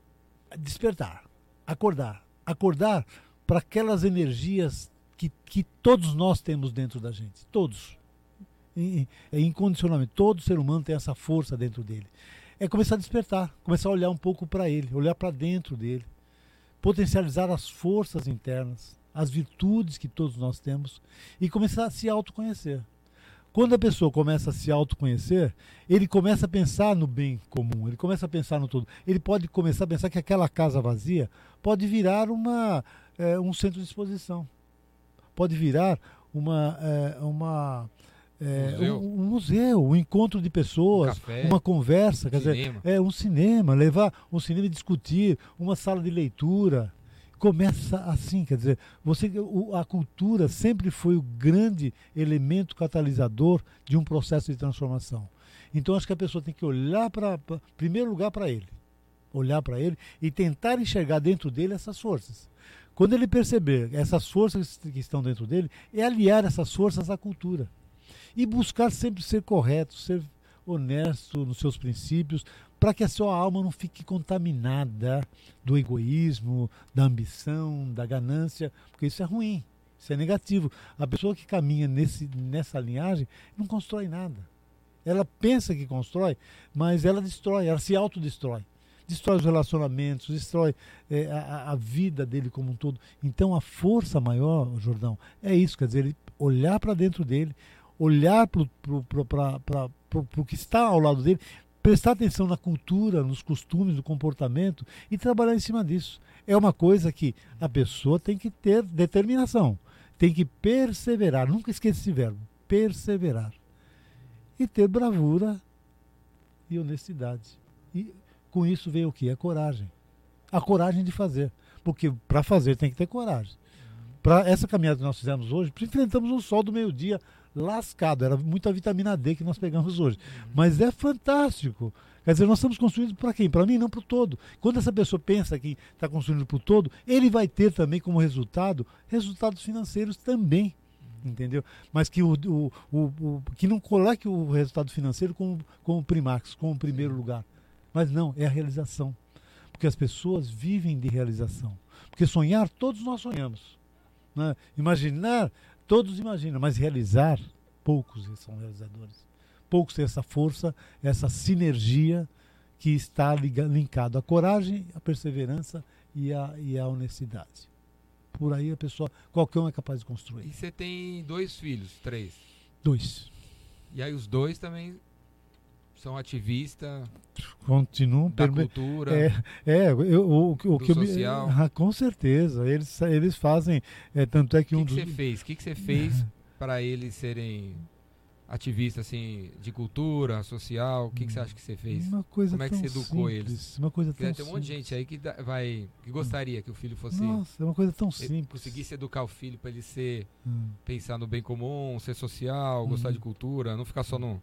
despertar acordar. Acordar para aquelas energias que, que todos nós temos dentro da gente. Todos. incondicionalmente. Todo ser humano tem essa força dentro dele. É começar a despertar, começar a olhar um pouco para ele, olhar para dentro dele, potencializar as forças internas, as virtudes que todos nós temos e começar a se autoconhecer. Quando a pessoa começa a se autoconhecer, ele começa a pensar no bem comum, ele começa a pensar no todo. Ele pode começar a pensar que aquela casa vazia pode virar uma, é, um centro de exposição, pode virar uma, é, uma é, museu. Um, um, museu, um encontro de pessoas, um café, uma conversa, quer cinema. dizer, é um cinema, levar um cinema e discutir, uma sala de leitura começa assim, quer dizer, você, a cultura sempre foi o grande elemento catalisador de um processo de transformação. Então acho que a pessoa tem que olhar para, primeiro lugar, para ele, olhar para ele e tentar enxergar dentro dele essas forças. Quando ele perceber essas forças que estão dentro dele, é aliar essas forças à cultura e buscar sempre ser correto, ser honesto nos seus princípios, para que a sua alma não fique contaminada do egoísmo, da ambição, da ganância, porque isso é ruim, isso é negativo. A pessoa que caminha nesse, nessa linhagem não constrói nada. Ela pensa que constrói, mas ela destrói, ela se autodestrói. Destrói os relacionamentos, destrói é, a, a, vida dele como um todo. Então a força maior, Jordão, é isso, quer dizer, ele olhar para dentro dele, olhar para o que está ao lado dele, prestar atenção na cultura, nos costumes, no comportamento e trabalhar em cima disso. É uma coisa que a pessoa tem que ter determinação, tem que perseverar, nunca esqueça esse verbo, perseverar. E ter bravura e honestidade. E com isso vem o que? A coragem. A coragem de fazer. Porque para fazer tem que ter coragem. Para essa caminhada que nós fizemos hoje, enfrentamos o sol do meio-dia lascado. Era muita vitamina D que nós pegamos hoje. Mas é fantástico. Quer dizer, nós estamos construindo para quem? Para mim, não para o todo. Quando essa pessoa pensa que está construindo para o todo, ele vai ter também como resultado resultados financeiros também. Entendeu? Mas que, o, o, o que não coloque o resultado financeiro como, como primax, como primeiro lugar. Mas não, é a realização. Porque as pessoas vivem de realização. Porque sonhar, todos nós sonhamos. Né? Imaginar, Todos imaginam, mas realizar, poucos são realizadores. Poucos têm essa força, essa sinergia que está linkado à coragem, à perseverança e à, e à honestidade. Por aí a pessoa, qualquer um é capaz de construir. E você tem dois filhos, três? Dois. E aí os dois também são ativistas. Continuam da perme... cultura. É, é eu, o, o que social. Eu, (laughs) ah, com certeza. Eles, eles fazem. É, tanto é que, que um que dos. você fez? O que, que você fez (laughs) para eles serem ativistas assim, de cultura, social? O que, que você acha que você fez? Uma coisa Como é que você educou simples, eles? Uma coisa tão tem um monte de gente aí que, dá, vai, que gostaria que o filho fosse. Nossa, é uma coisa tão simples. Conseguisse educar o filho para ele ser. Hum. Pensar no bem comum, ser social, gostar Hum. de cultura, não ficar só no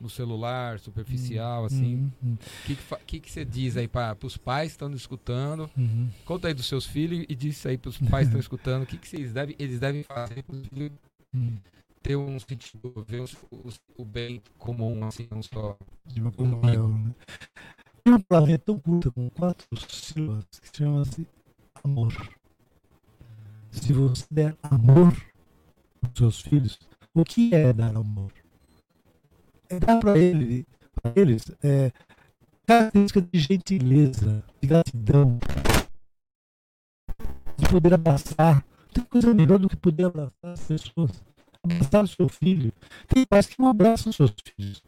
no celular, superficial, Hum, assim. hum, hum, O que, que, que, que você diz aí para os pais que estão nos escutando? uhum. Conta aí dos seus filhos e diz aí para os pais que estão escutando. O que, que vocês devem, eles devem fazer para os filhos Hum. ter um sentido, ver os- os- o bem comum, assim, não só. de uma coisa maior. Né? Tem uma palavra tão curta, com quatro sílabas, que chama-se amor. Se você der amor aos seus filhos, o que é dar amor? É dar para ele, pra eles é, característica de gentileza, de gratidão, de poder abraçar. Tem coisa melhor do que poder abraçar as pessoas. Abraçar o seu filho. Tem pais que não abraçam os seus filhos.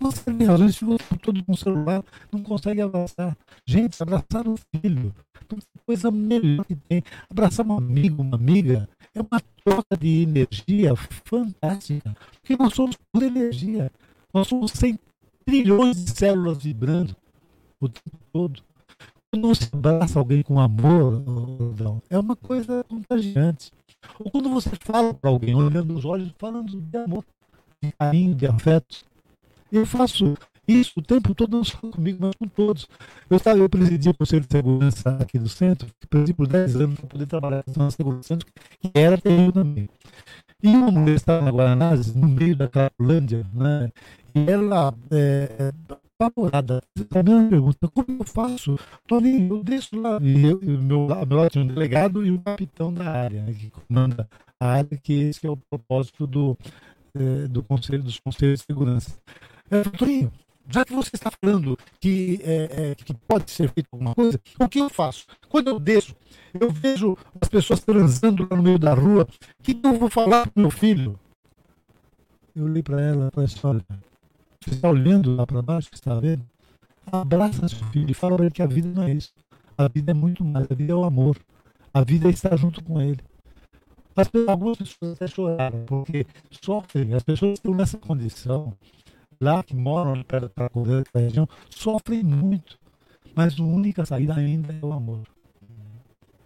Às vezes ficam todos com o celular, não consegue abraçar. Gente, abraçar um filho, coisa melhor que tem. Abraçar um amigo, uma amiga, é uma troca de energia fantástica. Porque nós somos pura energia. Nós somos 100 trilhões de células vibrando o tempo todo. Quando você abraça alguém com amor, é uma coisa contagiante. Ou quando você fala para alguém, olhando nos olhos, falando de amor, de carinho, de afeto. Eu faço isso o tempo todo, não só comigo, mas com todos. Eu, estava, eu presidi o Conselho de Segurança aqui do centro, presidi por 10 anos para poder trabalhar na segurança do centro, que era terrível também. E uma mulher estava na Guaranás, no meio da Cracolândia, né? e ela, é, apavorada, a minha pergunta, como eu faço? Toninho, eu desço lá, e eu, e o meu, meu um delegado e um capitão da área, né, que comanda a área, que esse é o propósito do, é, do conselho, dos conselhos de segurança. É, Torinho, já que você está falando que, é, é, que pode ser feito alguma coisa, o que eu faço? Quando eu desço, eu vejo as pessoas transando lá no meio da rua, o que eu vou falar para meu filho? Eu olhei para ela e falei assim, olha, você está olhando lá para baixo, você está vendo? Abraça seu filho e fala para ele que a vida não é isso. A vida é muito mais, a vida é o amor. A vida é estar junto com ele. As, algumas pessoas até choraram, porque sofrem, as pessoas estão nessa condição, lá que moram perto da Coreia, da região, sofrem muito. Mas a única saída ainda é o amor.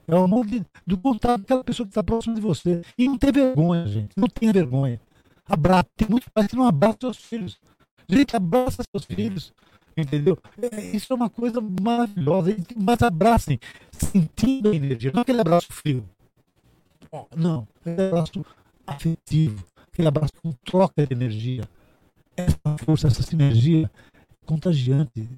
É o amor de, do contato daquela pessoa que está próxima de você. E não tem vergonha, gente. Não tenha vergonha. Abraça. Tem muito pais que não abraçam seus filhos. Gente, abraça seus filhos. Entendeu? É, isso é uma coisa maravilhosa. Mas abracem, sentindo a energia. Não aquele abraço frio. Não, aquele abraço afetivo. Aquele abraço com troca de energia. Essa força, essa sinergia é contagiante.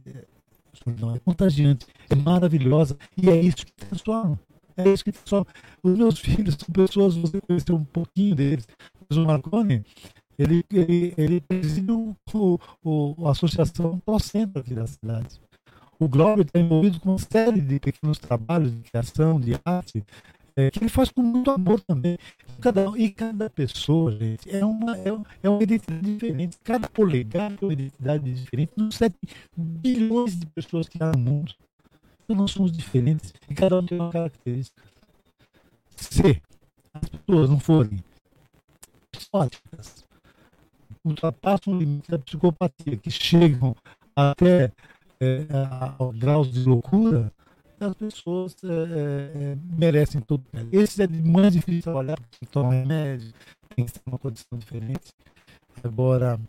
Não, é contagiante, é maravilhosa. E é isso que transforma. É isso que transforma. Os meus filhos são pessoas, você conheceu um pouquinho deles. O Marconi, ele, ele, ele presidiu o, o, a associação Pro Centro aqui da cidade. O Globo está envolvido com uma série de pequenos trabalhos de criação, de arte, é, que ele faz com muito amor também. Cada, e cada pessoa, gente, é uma, é, é uma identidade diferente. Cada polegar é uma identidade diferente. Nos 7 bilhões de pessoas que há no mundo. Então nós somos diferentes e cada um tem uma característica. Se as pessoas não forem psicóticas, ultrapassam o limite da psicopatia, que chegam até é, a, graus de loucura, as pessoas é, é, merecem tudo. Esse é mais difícil trabalhar, porque tem que tomar remédio, tem que ter uma condição diferente. Agora,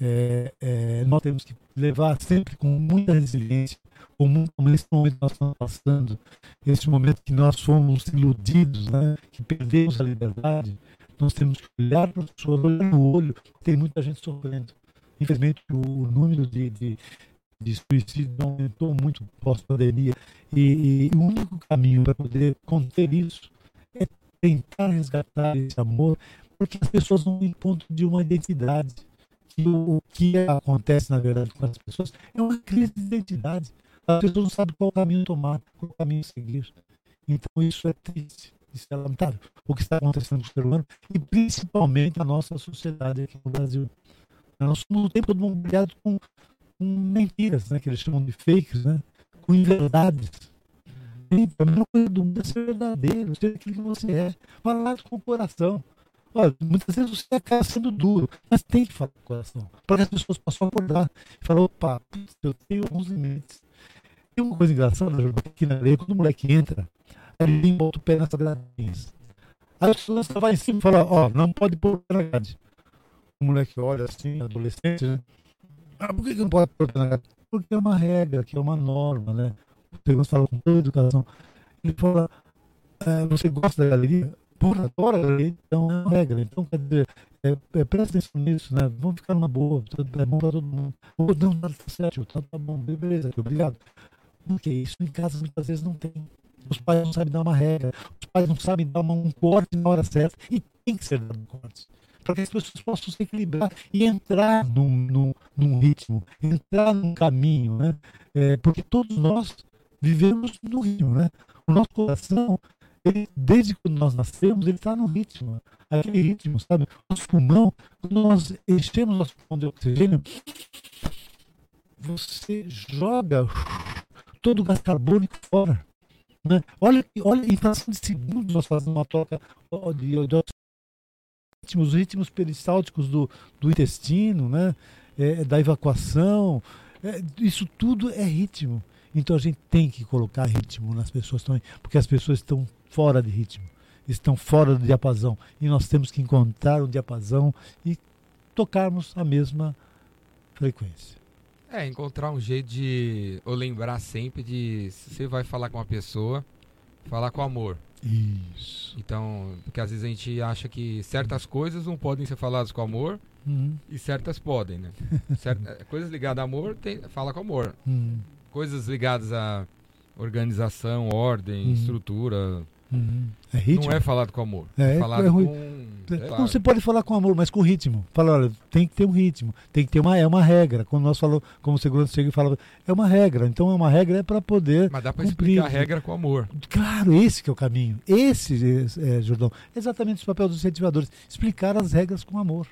é, é, nós temos que levar sempre com muita resiliência, como nesse momento que nós estamos passando, esse momento que nós fomos iludidos, né, que perdemos a liberdade, nós temos que olhar para as pessoas, olhar no olho, tem muita gente sofrendo. Infelizmente, o, número de, de, de suicídios aumentou muito pós-pandemia e, e, o único caminho para poder conter isso é tentar resgatar esse amor, porque as pessoas não encontram de uma identidade. E o, que acontece, na verdade, com as pessoas é uma crise de identidade. As pessoas não sabem qual caminho tomar, qual caminho seguir. Então isso é triste. Isso é lamentável. O que está acontecendo com o ser humano e principalmente a nossa sociedade aqui no Brasil. Nós somos o tempo todo bombardeados com, com mentiras, né, que eles chamam de fakes, né, com inverdades. E a melhor coisa do mundo é ser verdadeiro, ser aquilo que você é. Falar com o coração. Olha, muitas vezes você acaba sendo duro, mas tem que falar com o coração. Para que as pessoas possam acordar e falar, opa, eu tenho alguns limites. Tem uma coisa engraçada, aqui na lei, quando o moleque entra, ele bota o pé nessas gradinhas. Aí o segurança vai em cima e fala, ó, não pode pôr na grade. O moleque olha assim, adolescente, né? Ah, por que, que não pode? Porque é uma regra, que é uma norma, né? O segurança fala com toda educação. Ele fala, é, você gosta da galeria? Porra, adora a galeria, então é uma regra. Então, quer dizer, é, é, presta atenção nisso, né? Vamos ficar numa boa, é bom pra todo mundo. Ou não, tá certo, tá, tá bom, beleza, obrigado. Porque isso em casa muitas vezes não tem. Os pais não sabem dar uma regra, os pais não sabem dar um corte na hora certa, e tem que ser dado um corte. Para que as pessoas possam se equilibrar e entrar num, num, num ritmo, entrar num caminho, né? É, porque todos nós vivemos no ritmo, né? O nosso coração, ele, desde quando nós nascemos, ele está no ritmo. Aquele ritmo, sabe? Nosso pulmão, quando nós enchemos nosso pulmão de oxigênio, você joga todo o gás carbônico fora. Né? Olha, olha, em fração de segundos nós fazemos uma troca de, de ritmos, ritmos peristálticos do, do intestino, né? É, da evacuação. É, isso tudo é ritmo. Então a gente tem que colocar ritmo nas pessoas também, porque as pessoas estão fora de ritmo, estão fora do diapasão. E nós temos que encontrar o diapasão e tocarmos a mesma frequência. É, encontrar um jeito de. Ou lembrar sempre de. Se você vai falar com uma pessoa, falar com amor. Isso. Então, porque às vezes a gente acha que certas coisas não podem ser faladas com amor uhum. e certas podem, né? (laughs) Certa, é, coisas ligadas a amor, tem, fala com amor. Uhum. Coisas ligadas a organização, ordem, uhum. estrutura, Uhum. É ritmo. Não é falado com amor. É, É, falado é ruim. com. lá, Não, você pode falar com amor, mas com ritmo. Fala, olha, tem que ter um ritmo, tem que ter uma, é uma regra. Quando nós falamos, como o segurança chega e fala, é uma regra. Então é uma regra é para poder Mas dá cumprir. explicar a regra com amor. Claro, esse que é o caminho. Esse, é, Jordão, é exatamente o papel dos incentivadores. Explicar as regras com amor.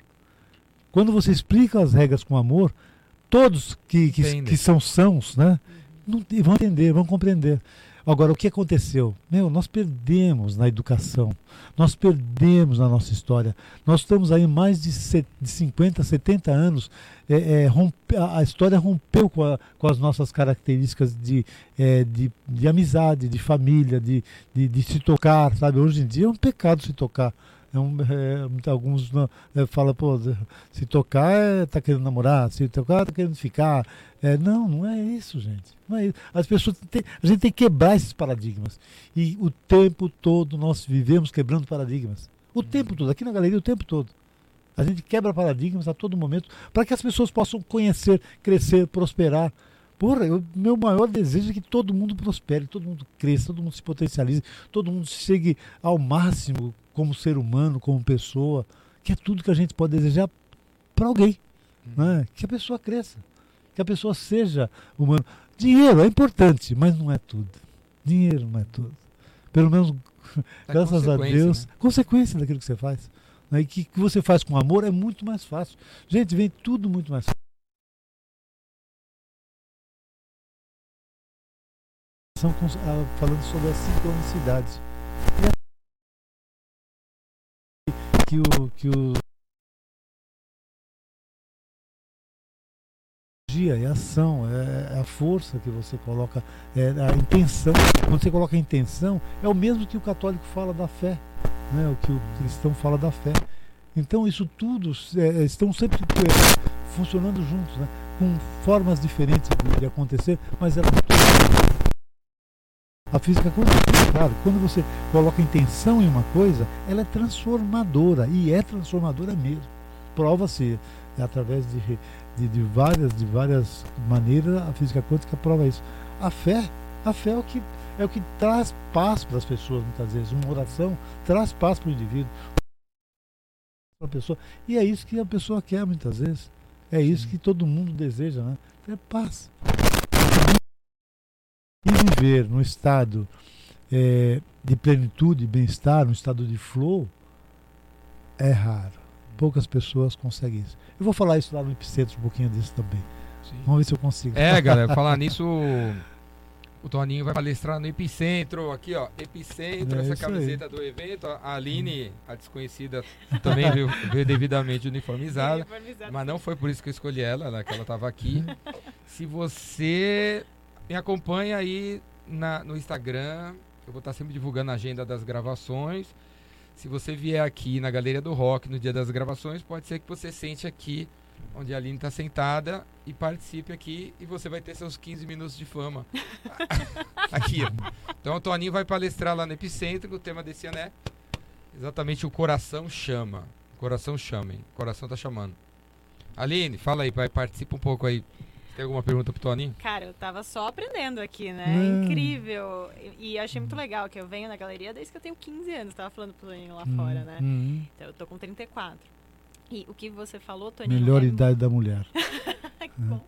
Quando você explica as regras com amor, todos que, que, que são sãos, né? não- vão entender, vão compreender. Agora, o que aconteceu? Meu, nós perdemos na educação, nós perdemos na nossa história. Nós estamos aí mais de, se- de 50, 70 anos. é, é, rompe- a, a história rompeu com, a- com as nossas características de, é, de, de amizade, de família, de, de, de se tocar, sabe? Hoje em dia é um pecado se tocar. É um, é, alguns não, é, falam, pô, se tocar é, tá querendo namorar, se tocar tá querendo ficar. É, não, não é isso, gente. Não é isso. As pessoas têm, a gente tem que quebrar esses paradigmas. E o tempo todo nós vivemos quebrando paradigmas. O tempo todo, aqui na galeria, o tempo todo. A gente quebra paradigmas a todo momento para que as pessoas possam conhecer, crescer, prosperar. Porra, o meu maior desejo é que todo mundo prospere, todo mundo cresça, todo mundo se potencialize, todo mundo chegue ao máximo como ser humano, como pessoa, que é tudo que a gente pode desejar para alguém. Né? Que a pessoa cresça, que a pessoa seja humana. Dinheiro é importante, mas não é tudo. Dinheiro não é tudo. Pelo menos, É graças a Deus, né? consequência daquilo que você faz. Né? E que, que você faz com amor é muito mais fácil. Gente, vem tudo muito mais fácil. Ah, falando sobre a sincronicidade. Que o, que o é ação, é, é a força que você coloca, é a intenção. Quando você coloca a intenção, é o mesmo que o católico fala da fé, né? o que o cristão fala da fé. Então isso tudo é, estão sempre é, funcionando juntos, né? com formas diferentes de, de acontecer, mas ela a física quântica, claro, quando você coloca intenção em uma coisa, ela é transformadora e é transformadora mesmo. Prova-se é através de, de, de várias de várias maneiras a física quântica prova isso. A fé, a fé é o que é o que traz paz para as pessoas muitas vezes. Uma oração traz paz para o indivíduo, para a pessoa. E é isso que a pessoa quer muitas vezes. É isso que todo mundo deseja, né? É paz. E viver no estado eh, de plenitude e bem-estar, no estado de flow, é raro. Poucas pessoas conseguem isso. Eu vou falar isso lá no Epicentro um pouquinho disso também. Sim. Vamos ver se eu consigo. É, (laughs) galera, falar nisso, o Toninho vai palestrar no Epicentro, aqui ó, Epicentro, É essa isso aí. camiseta do evento, a Aline, a desconhecida, também veio, veio devidamente uniformizada, Uniformizado. mas não foi por isso que eu escolhi ela, né, que ela estava aqui. (laughs) Se você me acompanha aí na- no Instagram, eu vou estar sempre divulgando a agenda das gravações. Se você vier aqui na Galeria do Rock no dia das gravações, pode ser que você sente aqui onde a Aline está sentada e participe aqui e você vai ter seus 15 minutos de fama. (laughs) aqui. ó. Então o Toninho vai palestrar lá no Epicentro, o tema desse ano é exatamente o coração chama. O coração chama, hein? O coração tá chamando. Aline, fala aí, pai, participa um pouco aí. Tem alguma pergunta pro Toninho? Cara, eu tava só aprendendo aqui, né? Hum. Incrível. E, e achei muito legal que eu venho na galeria desde que eu tenho 15 anos. Tava falando pro Toninho lá Hum, fora, né? hum. Então eu tô com 34. E o que você falou, Toninho. Melhor é idade da mulher. (laughs) Que bom.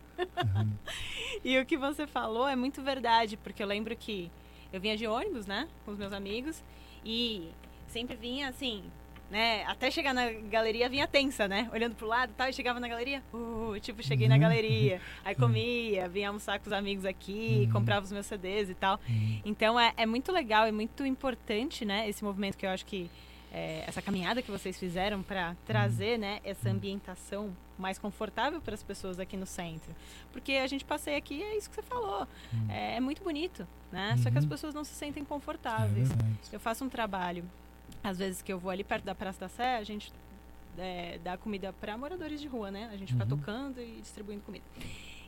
E o que você falou é muito verdade, porque eu lembro que eu vinha de ônibus, né, com os meus amigos, e sempre vinha assim, né, até chegar na galeria vinha tensa, né, olhando pro lado e tal, e chegava na galeria, uh, tipo, cheguei na Uhum. galeria, aí comia, vinha almoçar com os amigos aqui, Uhum. comprava os meus CDs e tal. Então é, é muito legal e muito importante, né, esse movimento que eu acho que é, essa caminhada que vocês fizeram para trazer, né, essa ambientação mais confortável para as pessoas aqui no centro, porque a gente passeia aqui é isso que você falou, é, é muito bonito, né? Só que as Uhum. pessoas não se sentem É confortáveis. verdade. eu faço um trabalho, às vezes que eu vou ali perto da Praça da Sé, a gente é, dá comida para moradores de rua, né? A gente fica Uhum. tocando e distribuindo comida.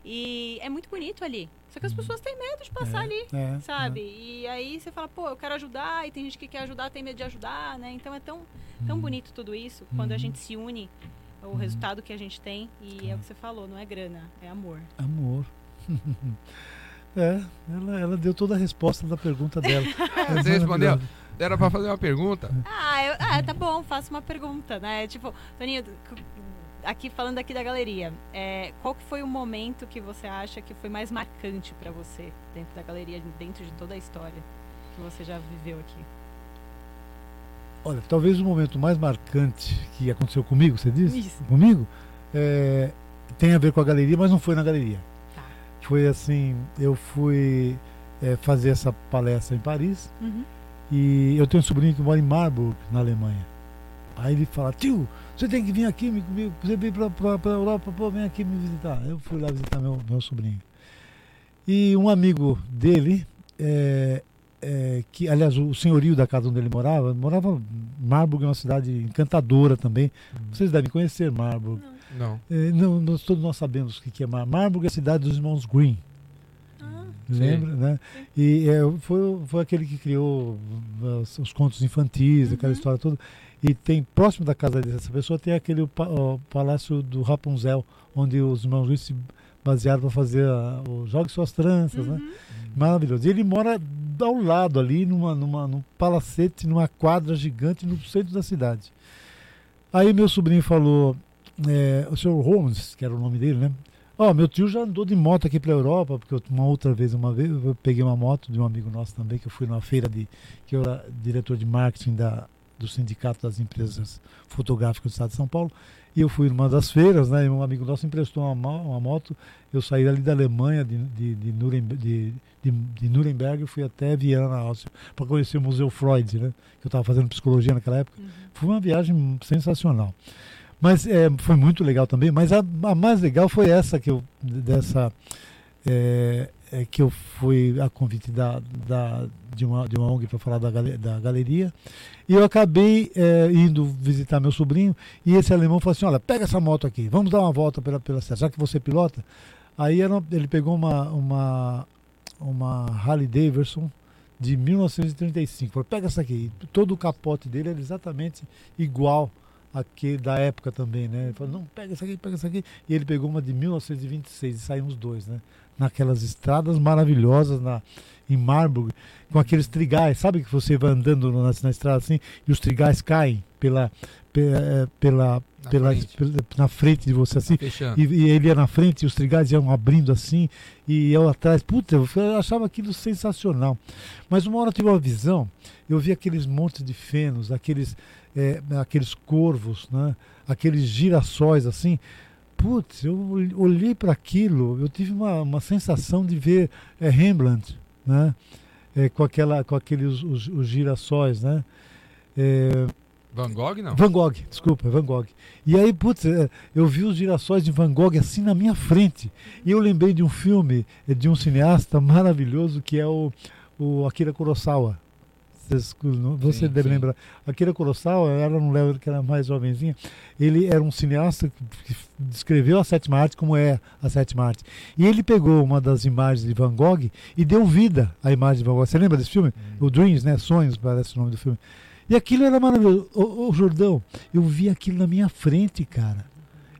E é muito bonito ali. Só que as Uhum. pessoas têm medo de passar É, ali é, sabe? E aí você fala, pô, eu quero ajudar, e tem gente que quer ajudar, tem medo de ajudar, né? Então é tão, tão Uhum. bonito tudo isso, quando a Uhum. gente se une, o Uhum. resultado que a gente tem, e é o que você falou, não é grana, é amor. Amor. (laughs) É, ela, ela deu toda a resposta da pergunta dela. É, (laughs) você respondeu? Era para fazer uma pergunta. Ah, eu, ah, tá bom, faço uma pergunta, né? Tipo, Toninho, aqui falando aqui da galeria, é, qual que foi o momento que você acha que foi mais marcante para você dentro da galeria, dentro de toda a história que você já viveu aqui? Olha, talvez o momento mais marcante que aconteceu comigo, você disse? Isso. Comigo, é, tem a ver com a galeria, mas não foi na galeria. Tá. Foi assim, eu fui é, fazer essa palestra em Paris Uhum. E eu tenho um sobrinho que mora em Marburg, na Alemanha. Aí ele fala, tio, você tem que vir aqui me- comigo, você vem pra, pra, pra Europa, pô, vem aqui me visitar. Eu fui lá visitar meu, meu sobrinho. E um amigo dele, é, é, que aliás o senhorio da casa onde ele morava, morava Marburg é uma cidade encantadora também. Vocês devem conhecer Marburg. Não. Não. É, não, nós, todos nós sabemos o que que é Mar. Marburg é a cidade dos irmãos Green. Ah, Lembra, né? E é, foi, foi aquele que criou os, os contos infantis, aquela Uhum. história toda. E tem, próximo da casa dessa pessoa, tem aquele ó, palácio do Rapunzel, onde os irmãos Luiz se basearam para fazer a, o Jogue Suas Tranças, né? uhum. Maravilhoso. E ele mora ao lado ali, numa, numa, num palacete, numa quadra gigante no centro da cidade. Aí meu sobrinho falou, é, o senhor Holmes, que era o nome dele, né? Ó, meu tio já andou de moto aqui para Europa, porque eu- uma outra vez, uma vez, eu peguei uma moto de um amigo nosso também, que eu fui numa feira de. que eu era diretor de marketing da, do Sindicato das Empresas Fotográficas do Estado de São Paulo. E eu fui numa das feiras, né? E um amigo nosso emprestou uma, uma moto. Eu saí ali da Alemanha, de, de, de, Nuremberg, de, de, de Nuremberg, e fui até Viena, na Áustria, para conhecer o Museu Freud, né? Que eu estava fazendo psicologia naquela época. Uhum. Foi uma viagem sensacional. Mas é, foi muito legal também. Mas a, a mais legal foi essa que eu dessa é, é, que eu fui a convite da, da de uma de uma ONG para falar da, da galeria e eu acabei é, indo visitar meu sobrinho e esse alemão falou assim olha pega essa moto aqui vamos dar uma volta pela pela cidade já que você pilota aí era, ele pegou uma uma uma Harley Davidson de 1935 falou pega essa aqui todo o capote dele era exatamente igual aquele da época também, né? Ele falou, não, pega essa aqui, pega essa aqui. E ele pegou uma de 1926 e saímos dois, né? Naquelas estradas maravilhosas na, em Marburg, com aqueles trigais, sabe que você vai andando na, na estrada assim e os trigais caem pela, pe- eh, pela, Na pela, frente. pela- na frente de você assim. Fechando. E, e ele ia na frente e os trigais iam abrindo assim, e eu atrás. Puta, eu achava aquilo sensacional. Mas uma hora eu tive uma visão, eu vi aqueles montes de fenos, aqueles, eh, aqueles corvos, né? aqueles girassóis assim. Putz, eu ol- olhei para aquilo, eu tive uma, uma sensação de ver eh, Rembrandt, né? Eh, com, aquela, com aqueles os, os girassóis, né? Eh, Van Gogh, não? Van Gogh, desculpa, Van Gogh. E aí, putz, é, eu vi os girassóis de Van Gogh assim na minha frente. E eu lembrei de um filme é, de um cineasta maravilhoso que é o, o Akira Kurosawa. Você Sim, deve sim. lembrar. Akira Kurosawa, ela não lembra que era mais jovenzinha. Ele era um cineasta que, descreveu a sétima arte como é a sétima arte. E ele pegou uma das imagens de Van Gogh e deu vida à imagem de Van Gogh. Você lembra desse filme? O Dreams, né? Sonhos, parece o nome do filme. E aquilo era maravilhoso. Ô, ô, Jordão, eu vi aquilo na minha frente, cara.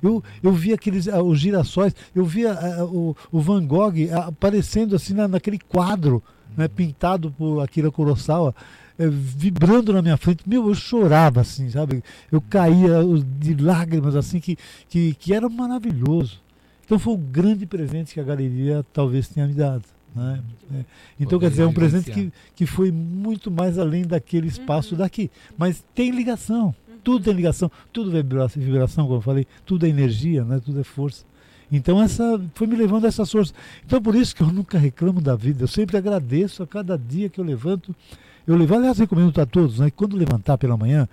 Eu, eu vi aqueles ah, os girassóis, eu vi ah, o, o Van Gogh aparecendo assim na, naquele quadro, né, pintado por Akira Kurosawa, eh, vibrando na minha frente. Meu, eu chorava assim, sabe? Eu caía de lágrimas assim, que, que, que era maravilhoso. Então foi o grande presente que a galeria talvez tenha me dado. Né? É. Então, Poder quer dizer, é um presente que, que foi muito mais além daquele espaço Uhum. daqui. Mas tem ligação, tudo tem ligação, tudo é vibra- vibração, como eu falei, tudo é energia, né? tudo é força. Então essa foi me levando a essa força. Então por isso que eu nunca reclamo da vida, eu sempre agradeço a cada dia que eu levanto. Eu levanto, aliás, recomendo a todos, né? Quando levantar pela manhã,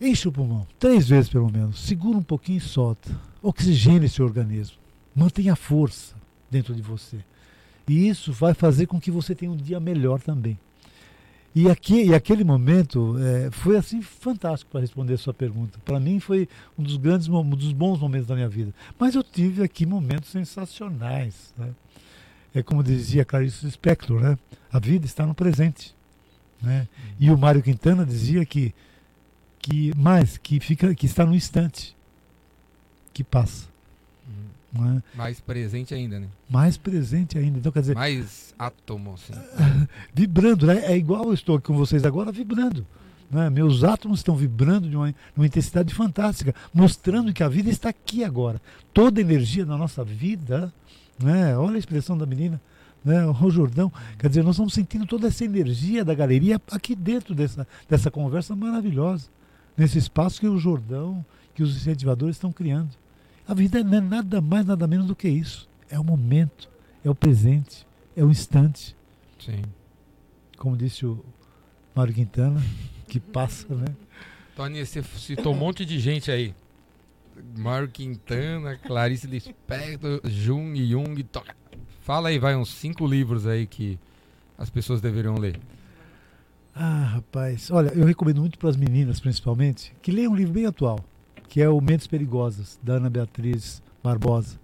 enche o pulmão, três vezes pelo menos, segura um pouquinho e solta. Oxigene seu organismo. Mantenha força dentro de você. E isso vai fazer com que você tenha um dia melhor também. E, aqui, e aquele momento eh, foi assim fantástico para responder a sua pergunta. Para mim foi um dos grandes, um dos bons momentos da minha vida. Mas eu tive aqui momentos sensacionais. Né? É como dizia Clarice Lispector, né? A vida está no presente. Né? E o Mário Quintana dizia que, que mais que fica que está no instante que passa. Né? Mais presente ainda, né? Mais presente ainda. Então, quer dizer. Mais átomo, assim. (laughs) vibrando, né? É igual eu estou aqui com vocês agora vibrando. Né? Meus átomos estão vibrando de uma, uma intensidade fantástica, mostrando que a vida está aqui agora. Toda a energia da nossa vida, né? olha a expressão da menina, né? o Jordão. Quer dizer, nós estamos sentindo toda essa energia da galeria aqui dentro dessa, dessa conversa maravilhosa, nesse espaço que o Jordão, que os incentivadores estão criando. A vida não é nada mais, nada menos do que isso. É o momento, é o presente, é o instante. Sim. Como disse o Mário Quintana, (laughs) que passa, né? Tony, você citou um monte de gente aí. Mário Quintana, Clarice Lispector, Jung, Jung. To... Fala aí, vai, uns cinco livros aí que as pessoas deveriam ler. Ah, rapaz. Olha, eu recomendo muito para as meninas, principalmente, que leiam um livro bem atual, que é o Mentes Perigosas, da Ana Beatriz Barbosa.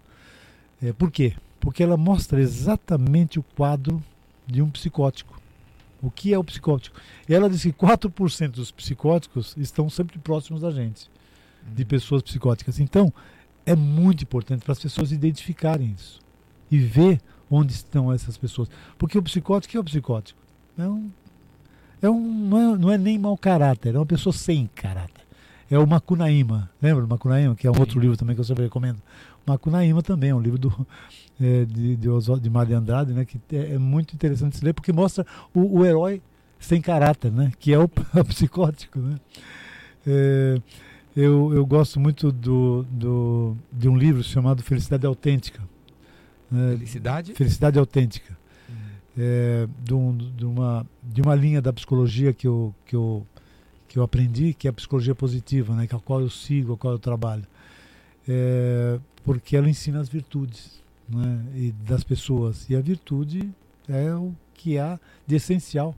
É, por quê? Porque ela mostra exatamente o quadro de um psicótico. O que é o psicótico? E ela diz que 4% dos psicóticos estão sempre próximos da gente, de uhum. pessoas psicóticas. Então, é muito importante para as pessoas identificarem isso e ver onde estão essas pessoas. Porque o psicótico, o que é o psicótico? É um, é um, não, é, não é nem mau caráter, é uma pessoa sem caráter. É o Macunaíma, lembra do Macunaíma, que é um outro livro também que eu sempre recomendo. Macunaíma também, é um livro do, (laughs) é, de, de, Oswald, de Mário Andrade, né, que é, é, muito interessante se ler, porque mostra o, o, herói sem caráter, né, que é o, (laughs) o psicótico. Né. É, eu, eu gosto muito do, do, de um livro chamado Felicidade Autêntica. Né, Felicidade? Felicidade Autêntica. Uhum. É, de, um, de, uma, de uma linha da psicologia que eu, que, eu, que eu aprendi, que é a psicologia positiva, né, com a qual eu sigo, a qual eu trabalho. É, porque ela ensina as virtudes né, e das pessoas. E a virtude é o que há de essencial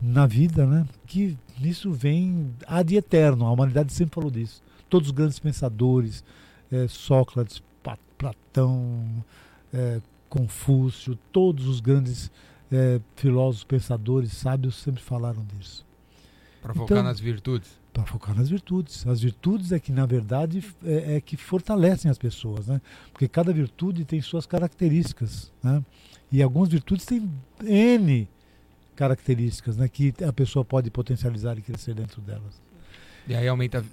na vida, né? Que isso vem há de eterno. A humanidade sempre falou disso. Todos os grandes pensadores, é, Sócrates, Platão, é, Confúcio, todos os grandes é, filósofos, pensadores, sábios sempre falaram disso. Para focar então, nas virtudes para focar nas virtudes. As virtudes é que, na verdade, é, é, que fortalecem as pessoas, né? Porque cada virtude tem suas características, né? E algumas virtudes têm N características, né? Que a pessoa pode potencializar e crescer dentro delas. E aí aumenta,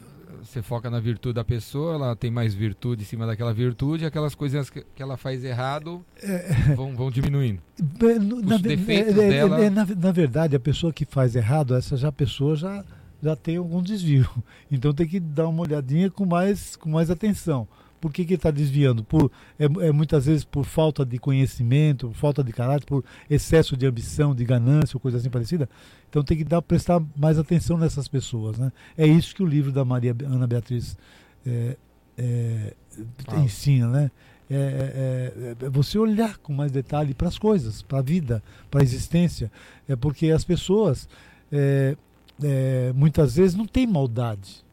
você foca na virtude da pessoa, ela tem mais virtude em cima daquela virtude, aquelas coisas que, que ela faz errado é, é. vão, vão diminuindo. Na, Os defeitos é, é, dela... Na, na verdade, a pessoa que faz errado, essa já pessoa já já tem algum desvio. (laughs) Então tem que dar uma olhadinha com mais, com mais atenção. Por que, que ele está desviando? Por, é, é, muitas vezes por falta de conhecimento, por falta de caráter, por excesso de ambição, de ganância ou coisa assim parecida. Então tem que dar, prestar mais atenção nessas pessoas. Né? É isso que o livro da Maria Ana Beatriz é, é, ah. ensina. Né? É, é, é, você olhar com mais detalhe para as coisas, para a vida, para a existência. É porque as pessoas é, é, muitas vezes não tem maldade,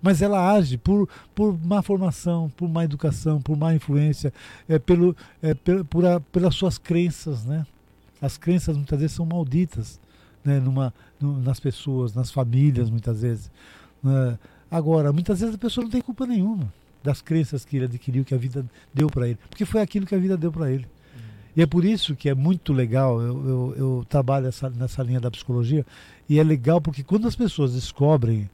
mas ela age por, por má formação, por má educação, por má influência, é, pelo, é, por, por a, pelas suas crenças. Né? As crenças muitas vezes são malditas né? Numa, no, nas pessoas, nas famílias, muitas vezes. Né? Agora, muitas vezes a pessoa não tem culpa nenhuma das crenças que ele adquiriu, que a vida deu para ele, porque foi aquilo que a vida deu para ele. E é por isso que é muito legal, eu, eu, eu trabalho essa, nessa linha da psicologia, e é legal porque quando as pessoas descobrem